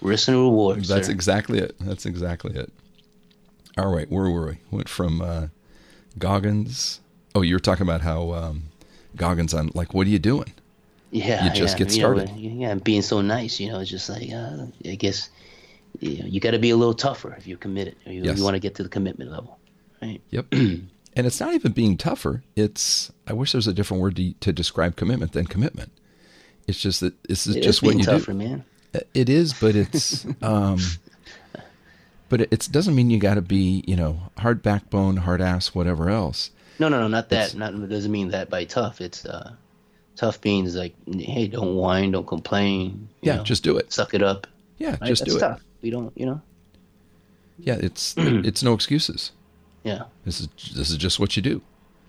Risk and reward. That's sir. exactly it. That's exactly it. All right, where were we? Went from uh, Goggins. Oh, you were talking about how um, Goggins on like, what are you doing? Yeah, You just yeah, get you know, started. yeah, being so nice, you know, it's just like uh, I guess you, know, you got to be a little tougher if you're committed. Or you, Yes. you want to get to the commitment level, right? Yep. and it's not even being tougher. It's I wish there was a different word to, to describe commitment than commitment. It's just that this is It just is what you tougher, do. man. It is, but it's um, but it, doesn't mean you got to be you know hard backbone, hard ass, whatever else. No, no, no, not that. It's- Not it doesn't mean that by tough. It's uh, tough means like, hey, don't whine, don't complain. you Yeah, know, just do it. suck it up. Yeah, Right? just That's do it. tough. We don't, you know. Yeah, it's it's no excuses. Yeah. This is this is just what you do.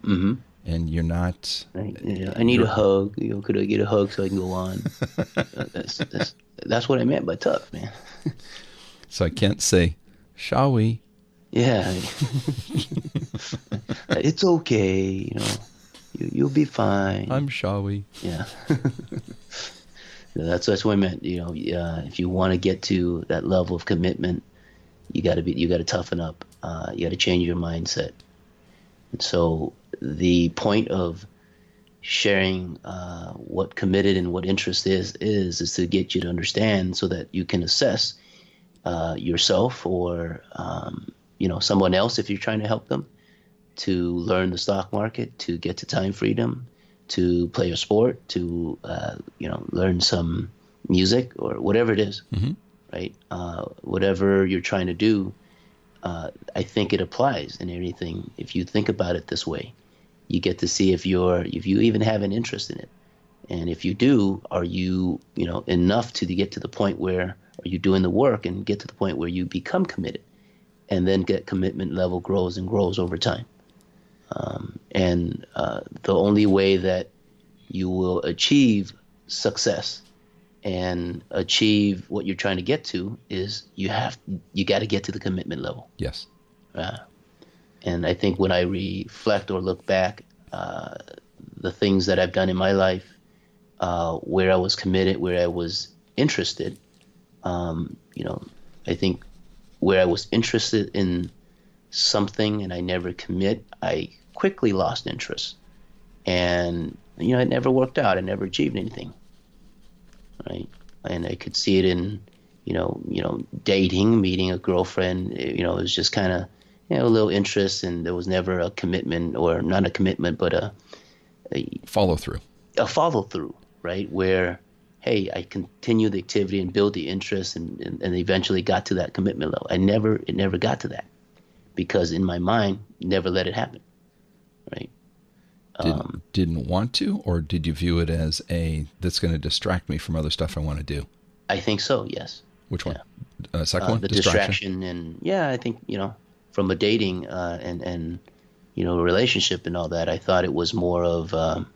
Mm-hmm. and you're not. Yeah, I need a hug. You know, could I get a hug so I can go on? that's, that's that's what I meant by tough, man. so I can't say, shall we? Yeah, it's okay. You know, you, you'll be fine. I'm shall we? Yeah. that's that's what I meant. You know, uh, if you want to get to that level of commitment, you got to be you got to toughen up. Uh, you got to change your mindset. And so the point of sharing uh, what committed and what interest is is is to get you to understand so that you can assess uh, yourself or um, you know someone else if you're trying to help them to learn the stock market, to get to time freedom, to play a sport, to uh, you know learn some music or whatever it is, mm-hmm. right? Uh, whatever you're trying to do, uh, I think it applies in anything. If you think about it this way, you get to see if you're if you even have an interest in it, and if you do, are you you know enough to get to the point where are you doing the work and get to the point where you become committed, and then get commitment level grows and grows over time. Um, and uh, the only way that you will achieve success and achieve what you're trying to get to is you have you got to get to the commitment level. Yes. Uh, and I think when I reflect or look back, uh, the things that I've done in my life, uh, where I was committed, where I was interested, um, you know, I think where I was interested in something and I never commit, I quickly lost interest. And, you know, it never worked out. I never achieved anything. Right. And I could see it in, you know, you know, dating, meeting a girlfriend, you know, it was just kind of, you know, a little interest and there was never a commitment or not a commitment, but a, a follow through, a follow through, right. Where, Hey, I continue the activity and build the interest and, and, and eventually got to that commitment level. I never, it never got to that because in my mind, never let it happen right? Did, um, didn't want to, or did you view it as a that's going to distract me from other stuff I want to do? I think so. Yes. Which one? Yeah. Uh, second uh, one. The distraction. distraction. and yeah, I think you know from a dating uh, and and you know relationship and all that. I thought it was more of um,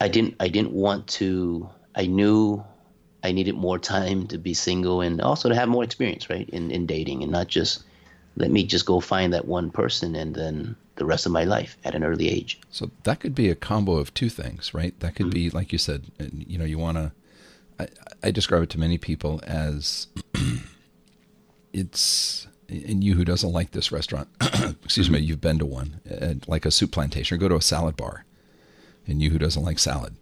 I didn't I didn't want to. I knew I needed more time to be single and also to have more experience, right, in in dating and not just let me just go find that one person and then the rest of my life at an early age. So that could be a combo of two things, right? That could mm-hmm. be, like you said, you know, you want to. I, I, describe it to many people as it's, and you who doesn't like this restaurant, excuse me, you've been to one, uh, like a Souplantation, or go to a salad bar, and you who doesn't like salad.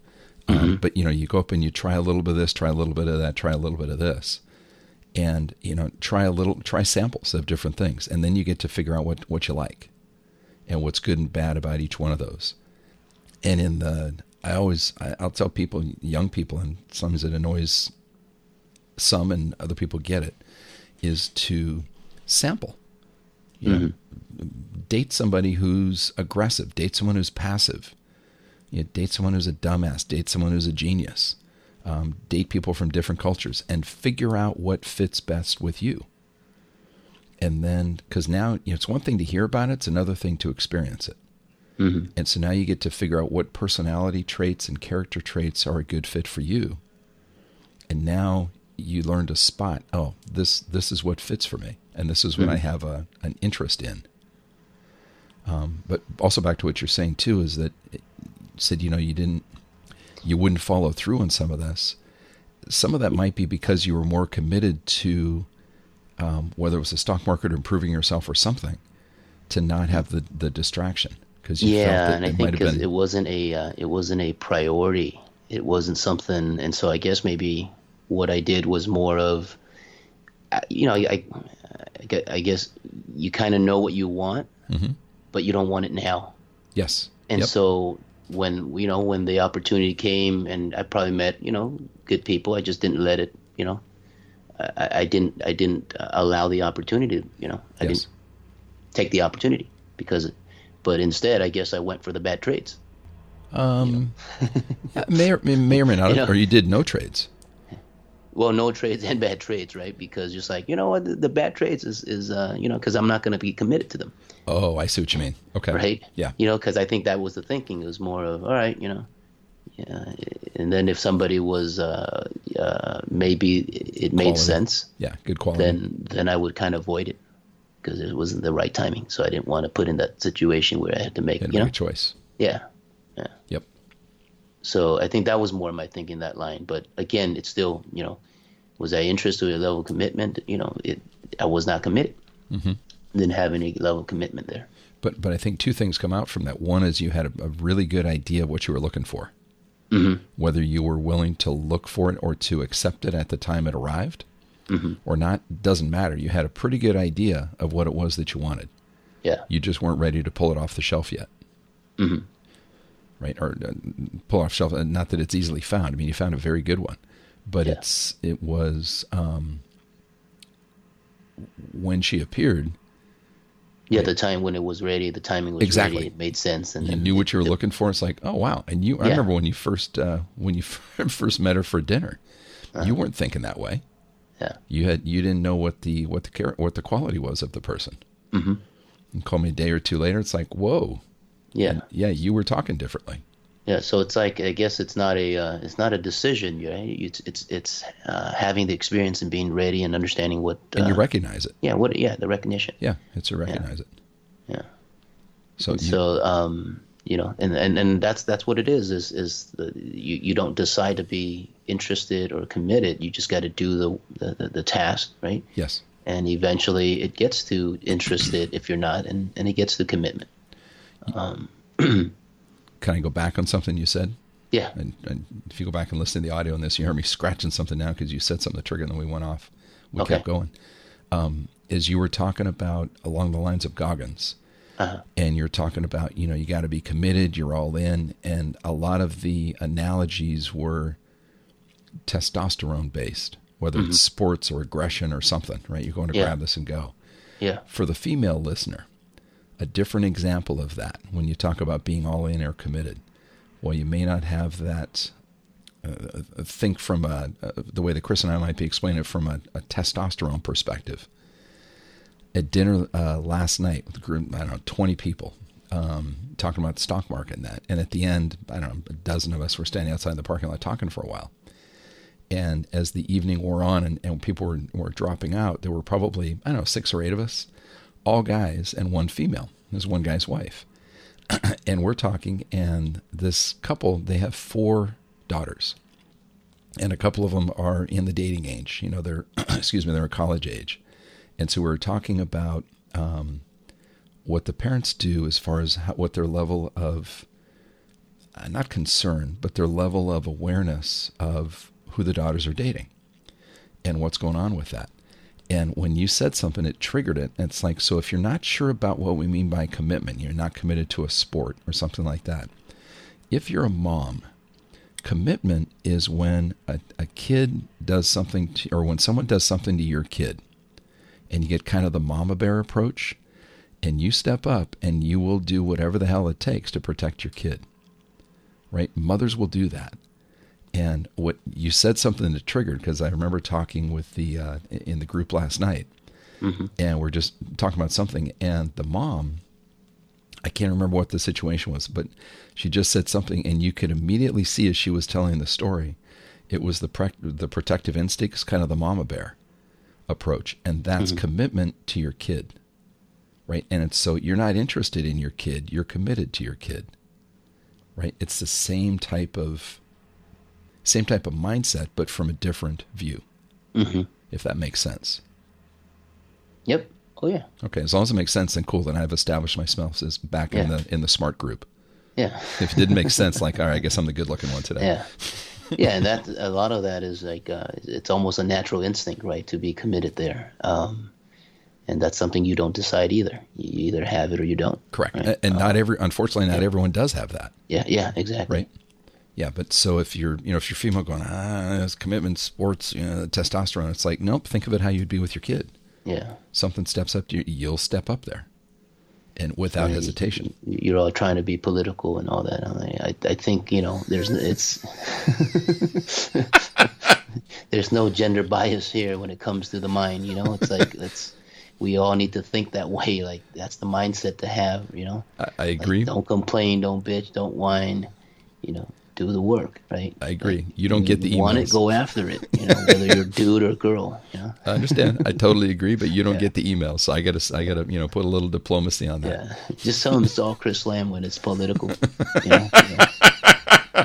Um, mm-hmm. Um, but you know, you go up and you try a little bit of this, try a little bit of that, try a little bit of this and you know try a little try samples of different things and then you get to figure out what what you like and what's good and bad about each one of those. And in the i always I, i'll tell people young people and sometimes it annoys some and other people get it is to sample. You mm-hmm. know date somebody who's aggressive. Date someone who's passive. You know, date someone who's a dumbass. Date someone who's a genius. Um, date people from different cultures, and figure out what fits best with you. And then, because now you know, it's one thing to hear about it, it's another thing to experience it. Mm-hmm. And so now you get to figure out what personality traits and character traits are a good fit for you. And now you learn to spot, oh, this this is what fits for me, and this is what mm-hmm. I have a an interest in. Um, but also back to what you're saying too is that it said you know you didn't you wouldn't follow through on some of this. Some of that might be because you were more committed to um, whether it was the stock market or improving yourself or something, to not have the, the distraction because yeah, felt that and I think because been... it wasn't a uh, it wasn't a priority. It wasn't something, and so I guess maybe what I did was more of, uh, you know, I I guess you kind of know what you want, mm-hmm. but you don't want it now. Yes. And yep. so when you know when the opportunity came, and I probably met you know good people. I just didn't let it. You know, I, I didn't I didn't allow the opportunity. You know, I yes. didn't take the opportunity because, but instead, I guess I went for the bad trades. Um, you know? may or may or may not, you know? or you did no trades. well, no trades and bad trades, right? Because just like you know what, the, the bad trades is is uh, you know because I'm not going to be committed to them, Oh, I see what you mean. Okay. right? Yeah. You know, because I think that was the thinking. It was more of all right, you know, yeah. And then if somebody was uh, uh, maybe it made Quality. sense, Yeah. Good quality. then then I would kind of avoid it because it wasn't the right timing. So I didn't want to put in that situation where I had to make, and you know, a choice. yeah. Yep. So I think that was more my thinking that line. But again, it's still, you know, was I interested in a level of commitment? You know, it I was not committed. Mm-hmm. Didn't have any level of commitment there. But but I think two things come out from that. One is you had a, a really good idea of what you were looking for, Mm-hmm. whether you were willing to look for it or to accept it at the time it arrived, Mm-hmm. or not. Doesn't matter. You had a pretty good idea of what it was that you wanted. Yeah. You just weren't ready to pull it off the shelf yet. Mhm. Right, or uh, pull off shelf. uh, Not that it's easily found. I mean, you found a very good one, but Yeah. it's it was um, when she appeared. Yeah, the time when it was ready, the timing was Exactly. ready, it made sense, and You knew what you were the- looking for. It's like, oh wow! And you, I remember when you first uh, when you first met her for dinner, you weren't thinking that way. Uh-huh. Yeah. You had you didn't know what the what the char- what the quality was of the person. Mm-hmm. And call me a day or two later. It's like, whoa, Yeah, yeah, you were talking differently. Yeah. So it's like I guess it's not a uh, it's not a decision, right? It's it's it's uh, having the experience and being ready and understanding what. And you uh, recognize it. yeah, what? Yeah, the recognition. Yeah, it's to recognize it. Yeah. So, you, so um you know and, and and that's that's what it is is is the, you you don't decide to be interested or committed you just got to do the, the the the task right yes, and eventually it gets to interested if you're not and and it gets to commitment can I go back on something you said? yeah And, and if you go back and listen to the audio on this, you hear me scratching something now because you said something that triggered, and then we went off. We Okay. kept going. Um, as you were talking about along the lines of Goggins, uh, and you're talking about, you know, you got to be committed, you're all in, and a lot of the analogies were testosterone based, whether it's sports or aggression or something, right? You're going to Yeah. grab this and go. yeah For the female listener, a different example of that when you talk about being all in or committed. Well, you may not have that. Uh, think from a, uh, the way that Chris and I might be explaining it from a, a testosterone perspective. At dinner uh, last night with a group, I don't know, 20 people, um, talking about the stock market and that. And at the end, I don't know, a dozen of us were standing outside the parking lot talking for a while. And as the evening wore on and, and people were, were dropping out, there were probably, I don't know, six or eight of us, all guys and one female. There's one guy's wife. and we're talking, and this couple, they have four daughters. And a couple of them are in the dating age. You know, they're, excuse me, they're college age. And so we're talking about um, what the parents do as far as how, what their level of, uh, not concern, but their level of awareness of who the daughters are dating and what's going on with that. And when you said something, it triggered it. And it's like, so if you're not sure about what we mean by commitment, you're not committed to a sport or something like that. If you're a mom, commitment is when a, a kid does something to, or when someone does something to your kid and you get kind of the mama bear approach and you step up and you will do whatever the hell it takes to protect your kid. Right? Mothers will do that. And what you said something that triggered because I remember talking with the uh, in the group last night, and we're just talking about something, and the mom, I can't remember what the situation was, but she just said something, and you could immediately see as she was telling the story, it was the pre- the protective instincts, kind of the mama bear approach, and that's commitment to your kid, right? And it's so you're not interested in your kid, you're committed to your kid, right? It's the same type of same type of mindset, but from a different view, hmm if that makes sense. yep oh yeah Okay, as long as it makes sense, then cool. Then I've established myself as back in the in the smart group. yeah If it didn't make sense, like all right, I guess I'm the good looking one today. yeah yeah and that a lot of that is like uh, it's almost a natural instinct right to be committed there um, and that's something you don't decide either you either have it or you don't Correct. right? And not every, unfortunately, not everyone does have that, yeah yeah exactly right? Yeah, but so if you're, you know, if you're female going, ah, it's commitment, sports, you know, testosterone, it's like, nope. Think of it how you'd be with your kid. yeah Something steps up to you, you'll step up there, and without Right. hesitation. you're all trying to be political and all that. I, I, I think you know, there's it's there's no gender bias here when it comes to the mind. You know, it's like it's we all need to think that way. Like that's the mindset to have. You know, I, I agree. Like, don't complain, don't bitch, don't whine. You know, do the work, right? I agree. Like, you don't get the emails. Want it? Go after it. You know, whether you're a dude or a girl. You know. I understand. I totally agree, but you don't yeah. get the emails, so I got to, I got to, you know, put a little diplomacy on that. Yeah, just tell them it's all Chris Lamb when it's political. You know, you know,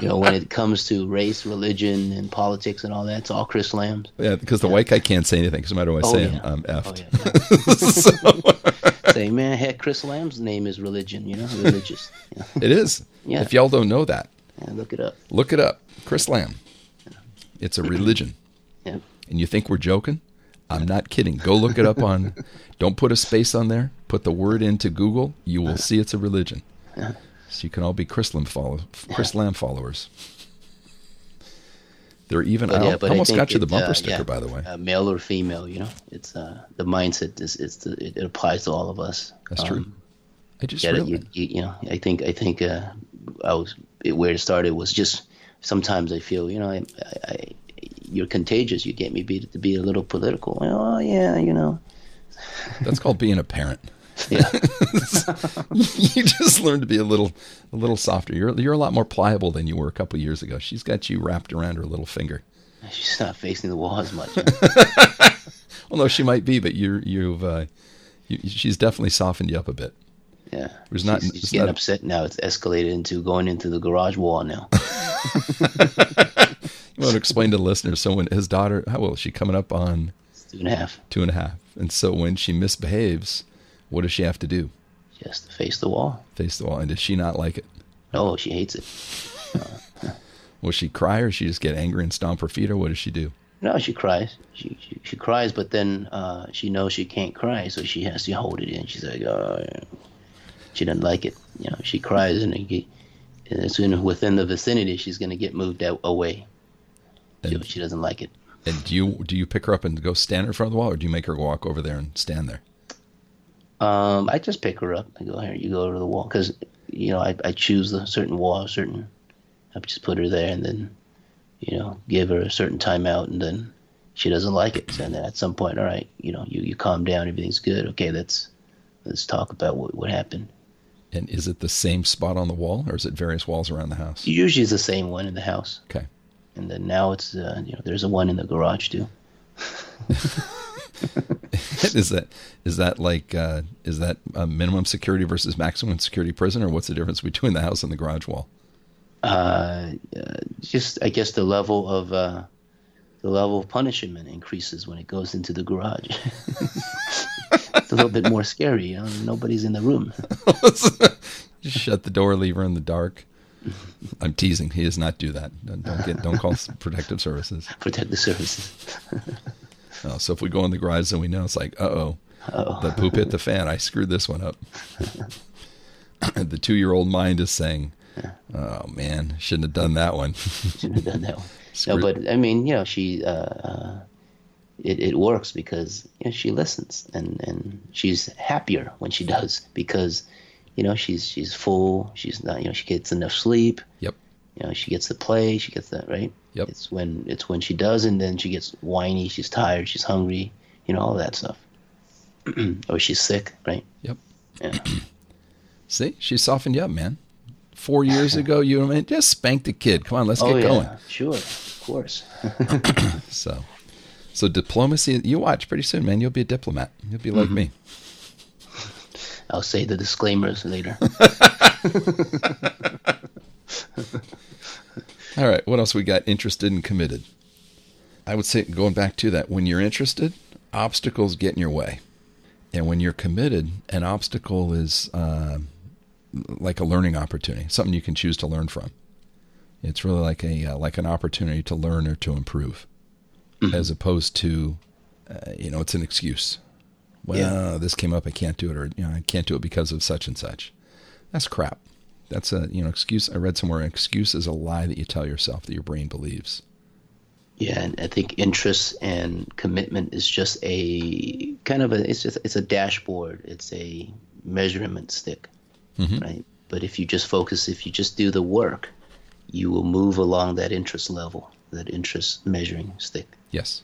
you know, when it comes to race, religion, and politics and all that, it's all Chris Lamb's. Yeah, because the yeah. white guy can't say anything because no matter what I oh, say, yeah. I'm, I'm effed. Oh, yeah, say, man, heck, Chris Lamb's name is religion. You know, religious. You know? It is. Yeah. If y'all don't know that, yeah, look it up. Look it up. Chris Lamb. It's a religion. Yeah. And you think we're joking? I'm not kidding. Go look it up on. Don't put a space on there. Put the word into Google. You will see it's a religion. So you can all be Chris Lamb, follow, Chris Lamb followers. They're even. But, yeah, I almost got you the bumper uh, sticker, yeah, by the way. Uh, male or female, you know, it's uh, the mindset. Is it's the, it, it, applies to all of us. That's um, true. I just yeah, you, you, you, know, I think I think uh, I was it, where it started was just sometimes I feel you know I, I, I you're contagious. You get me be, to be a little political. Oh yeah, you know. That's called being a parent. Yeah. you just learn to be a little a little softer. You're you're a lot more pliable than you were a couple years ago. She's got you wrapped around her little finger. She's not facing the wall as much. well, no, she might be, but you're you've uh, you, she's definitely softened you up a bit. Yeah. There's not. She's, getting not... upset now. It's escalated into going into the garage wall now. you want to explain to the listeners? So when his daughter, how old is she? Coming up on two and a half. Two and a half. And so when she misbehaves, what does she have to do? She has to face the wall. Face the wall. And does she not like it? No, she hates it. Will she cry or she just get angry and stomp her feet or what does she do? No, she cries. She she, she cries, but then uh, she knows she can't cry, so she has to hold it in. She's like, oh, she doesn't like it. You know, she cries and, get, and as soon as within the vicinity, she's going to get moved out, away. She, she doesn't like it. And do you do you pick her up and go stand in front of the wall, or do you make her walk over there and stand there? Um, I just pick her up. I go here. You go to the wall because you know I, I choose a certain wall, certain. I just put her there and then, you know, give her a certain timeout, and then she doesn't like it. And then at some point, all right, you know, you, you calm down, everything's good. Okay, let's let's talk about what what happened. And is it the same spot on the wall, or is it various walls around the house? Usually, it's the same one in the house. Okay. And then now it's uh, you know there's a one in the garage too. is that is that like uh, is that a minimum security versus maximum security prison, or what's the difference between the house and the garage wall? Uh, uh just I guess the level of uh, the level of punishment increases when it goes into the garage. it's a little bit more scary. Know, nobody's in the room. Just shut the door, leave her in the dark. I'm teasing. He does not do that. Don't get. Don't call protective services. Protective services. oh, so if we go in the garage, then we know it's like, uh oh, the poop hit the fan. I screwed this one up. the two-year-old mind is saying, "Oh man, shouldn't have done that one." shouldn't have done that one. No, but I mean, you know, she uh, uh, it, it works because you know, she listens and, and she's happier when she does because you know she's she's full. She's not you know she gets enough sleep. Yep. You know she gets to play. She gets that right? Yep. It's when it's when she does and then she gets whiny. She's tired. She's hungry. You know all that stuff. Or she's sick right? Yep. Yeah. See she softened you up man. Four years ago you I mean, just spank the kid. Come on let's oh, get yeah. going. Sure. Of course. So so diplomacy, you watch pretty soon, man. You'll be a diplomat. You'll be like mm-hmm. me. I'll say the disclaimers later. All right. What else we got? Interested and committed. I would say going back to that, when you're interested, obstacles get in your way, and when you're committed, an obstacle is uh, like a learning opportunity, something you can choose to learn from. It's really like a uh, like an opportunity to learn or to improve mm-hmm. as opposed to, uh, you know, it's an excuse. Well, yeah. this came up, I can't do it, or you know, I can't do it because of such and such. That's crap. That's a you know excuse. I read somewhere, an excuse is a lie that you tell yourself that your brain believes. Yeah, and I think interest and commitment is just a kind of a it's just it's a dashboard. It's a measurement stick, mm-hmm. right? But if you just focus, if you just do the work, you will move along that interest level that interest measuring stick, Yes.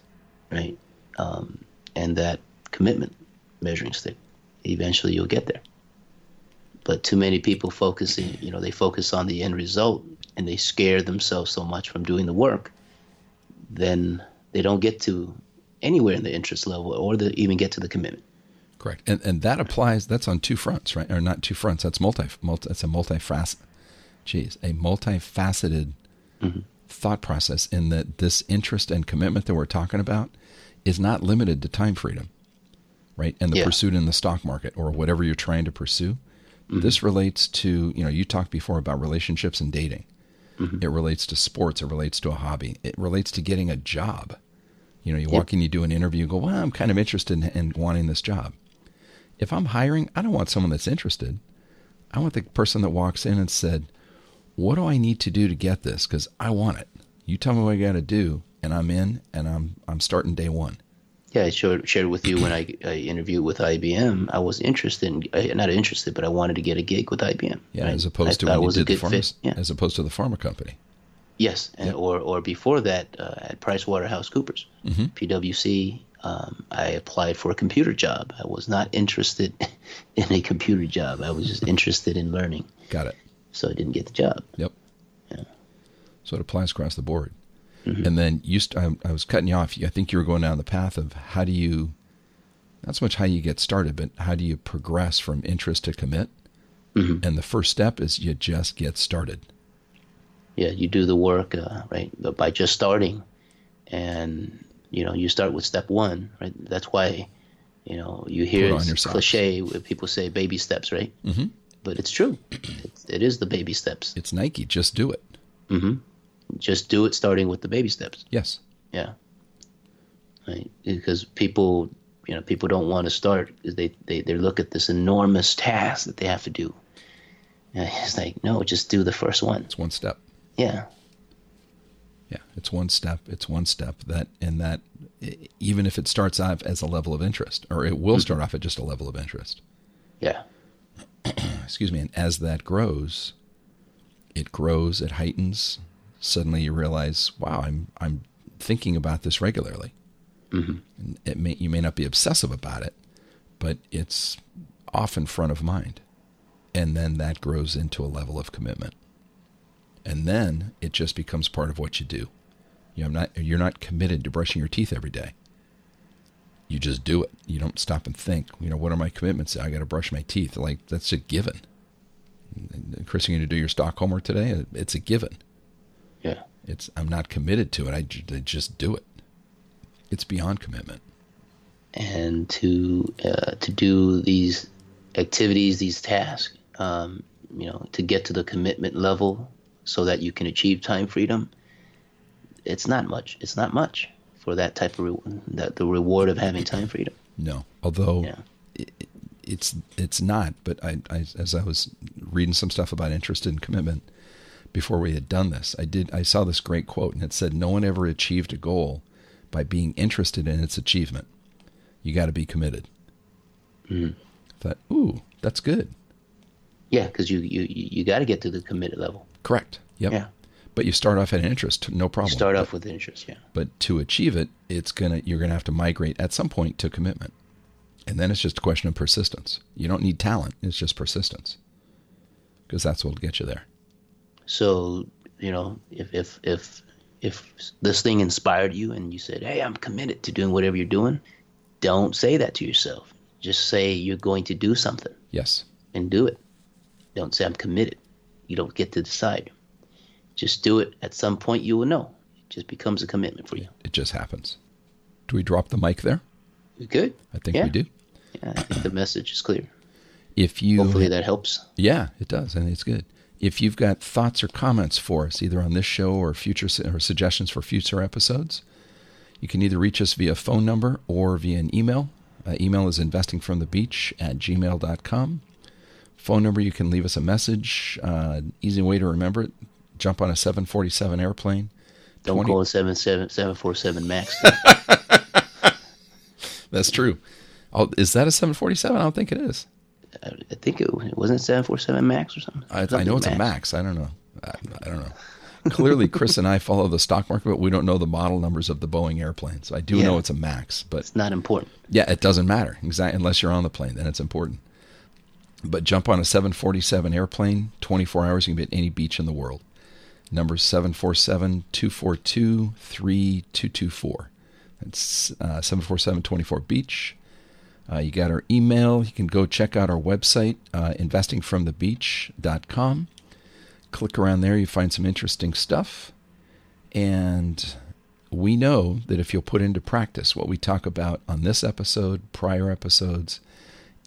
right? Um, and that commitment measuring stick. Eventually, you'll get there. But too many people focusing, you know, they focus on the end result and they scare themselves so much from doing the work, then they don't get to anywhere in the interest level or the, even get to the commitment. Correct. And and that applies. That's on two fronts, right? Or not two fronts. That's multi. multi that's a multifaceted. Geez, a multifaceted thought process. In that this interest and commitment that we're talking about is not limited to time freedom, right? And the Yeah. pursuit in the stock market or whatever you're trying to pursue. Mm-hmm. This relates to you know you talked before about relationships and dating. Mm-hmm. It relates to sports. It relates to a hobby. It relates to getting a job. You know, you walk in, you do an interview, and go, well, I'm kind of interested in, in wanting this job. If I'm hiring, I don't want someone that's interested. I want the person that walks in and said, what do I need to do to get this? Because I want it. You tell me what I got to do, and I'm in, and I'm I'm starting day one. Yeah, I shared, shared with you when I, I interviewed with IBM. I was interested, in, not interested, but I wanted to get a gig with IBM. Yeah, right? as I opposed to thought when you was a did the pharma, fit. Yeah. as opposed to the pharma company. Yes, and, or or before that uh, at PricewaterhouseCoopers, Mm-hmm. PwC. Um, I applied for a computer job. I was not interested in a computer job. I was just interested in learning, Got it. So I didn't get the job. Yep. Yeah. So it applies across the board. And then you, st- I, I was cutting you off. I think you were going down the path of how do you, not so much how you get started, but how do you progress from interest to commit? And the first step is you just get started. Yeah, you do the work, uh, right? But by just starting, and you know, you start with step one, right? That's why, you know, you hear cliche where people say baby steps, right? Mm-hmm. But it's true. It is the baby steps. It's Nike. Just do it. Mm-hmm. Just do it, starting with the baby steps. Yes. Yeah. Right. Because people, you know, people don't want to start they, they, they look at this enormous task that they have to do. And it's like, no, just do the first one. It's one step. Yeah. Yeah. It's one step. It's one step that, and that, even if it starts off as a level of interest, or it will start off at just a level of interest. Yeah. Excuse me, and as that grows, it grows, it heightens. Suddenly, you realize, wow, I'm I'm thinking about this regularly. Mm-hmm. It may you may not be obsessive about it, but it's often front of mind, and then that grows into a level of commitment, and then it just becomes part of what you do. You know, I'm not you're not committed to brushing your teeth every day. You just do it. You don't stop and think. You know, what are my commitments? I got to brush my teeth. Like that's a given. And Chris, you're going to do your stock homework today. It's a given. Yeah. It's I'm not committed to it. I, I just do it. It's beyond commitment. and to uh, to do these activities, these tasks, um, you know, to get to the commitment level so that you can achieve time freedom. It's not much. It's not much for that type of re- that the reward of having time freedom. No, although Yeah. it, it's it's not. But I, I as I was reading some stuff about interest and commitment before we had done this, I did I saw this great quote and it said, "No one ever achieved a goal by being interested in its achievement. You got to be committed." Mm-hmm. Thought, ooh, that's good. Yeah, because you you you got to get to the committed level. Correct. Yep. Yeah. But you start off at an interest, no problem. Start off with interest. Yeah. but to achieve it, it's gonna you're gonna have to migrate at some point to commitment, and then it's just a question of persistence. You don't need talent; it's just persistence, because that's what'll get you there. So you know, if if if if this thing inspired you and you said, "Hey, I'm committed to doing whatever you're doing," don't say that to yourself. Just say you're going to do something Yes, and do it. Don't say I'm committed. You don't get to decide. Just do it. At some point, you will know. It just becomes a commitment for you. it just happens. Do we drop the mic there? You good? I think Yeah. we do. Yeah, I think the message is clear. If you, Hopefully, that helps. yeah, it does, and it's good. If you've got thoughts or comments for us, either on this show or future or suggestions for future episodes, you can either reach us via phone number or via an email. Uh, email is investingfromthebeach at gmail.com. Phone number, you can leave us a message. Uh, easy way to remember it. Jump on a 747 airplane. Don't 20 call it seven seven seven four seven max. That's true. Oh, is that a 747? I don't think it is. I I think it wasn't seven four seven max or something. I, I know it's a max. I don't know. I, I don't know. clearly, Chris and I follow the stock market, but we don't know the model numbers of the Boeing airplanes. I do Yeah. know it's a Max, but It's not important. yeah, it doesn't matter exactly unless you're on the plane. Then it's important. But jump on a 747 airplane, 24 hours, you can be at any beach in the world. Number 747 242 3224. That's uh, 747 24 Beach. Uh, you got our email. You can go check out our website, uh, investingfromthebeach.com. Click around there, you find some interesting stuff. And we know that if you'll put into practice what we talk about on this episode, prior episodes,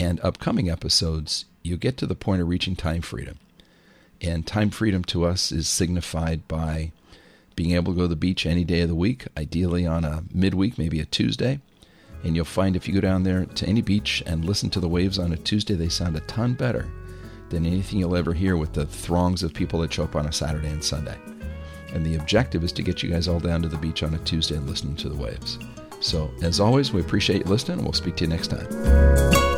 and upcoming episodes, you'll get to the point of reaching time freedom. And time freedom to us is signified by being able to go to the beach any day of the week, ideally on a midweek, maybe a Tuesday. And you'll find if you go down there to any beach and listen to the waves on a Tuesday, they sound a ton better than anything you'll ever hear with the throngs of people that show up on a Saturday and Sunday. And the objective is to get you guys all down to the beach on a Tuesday and listening to the waves. So, as always, we appreciate you listening, we'll speak to you next time.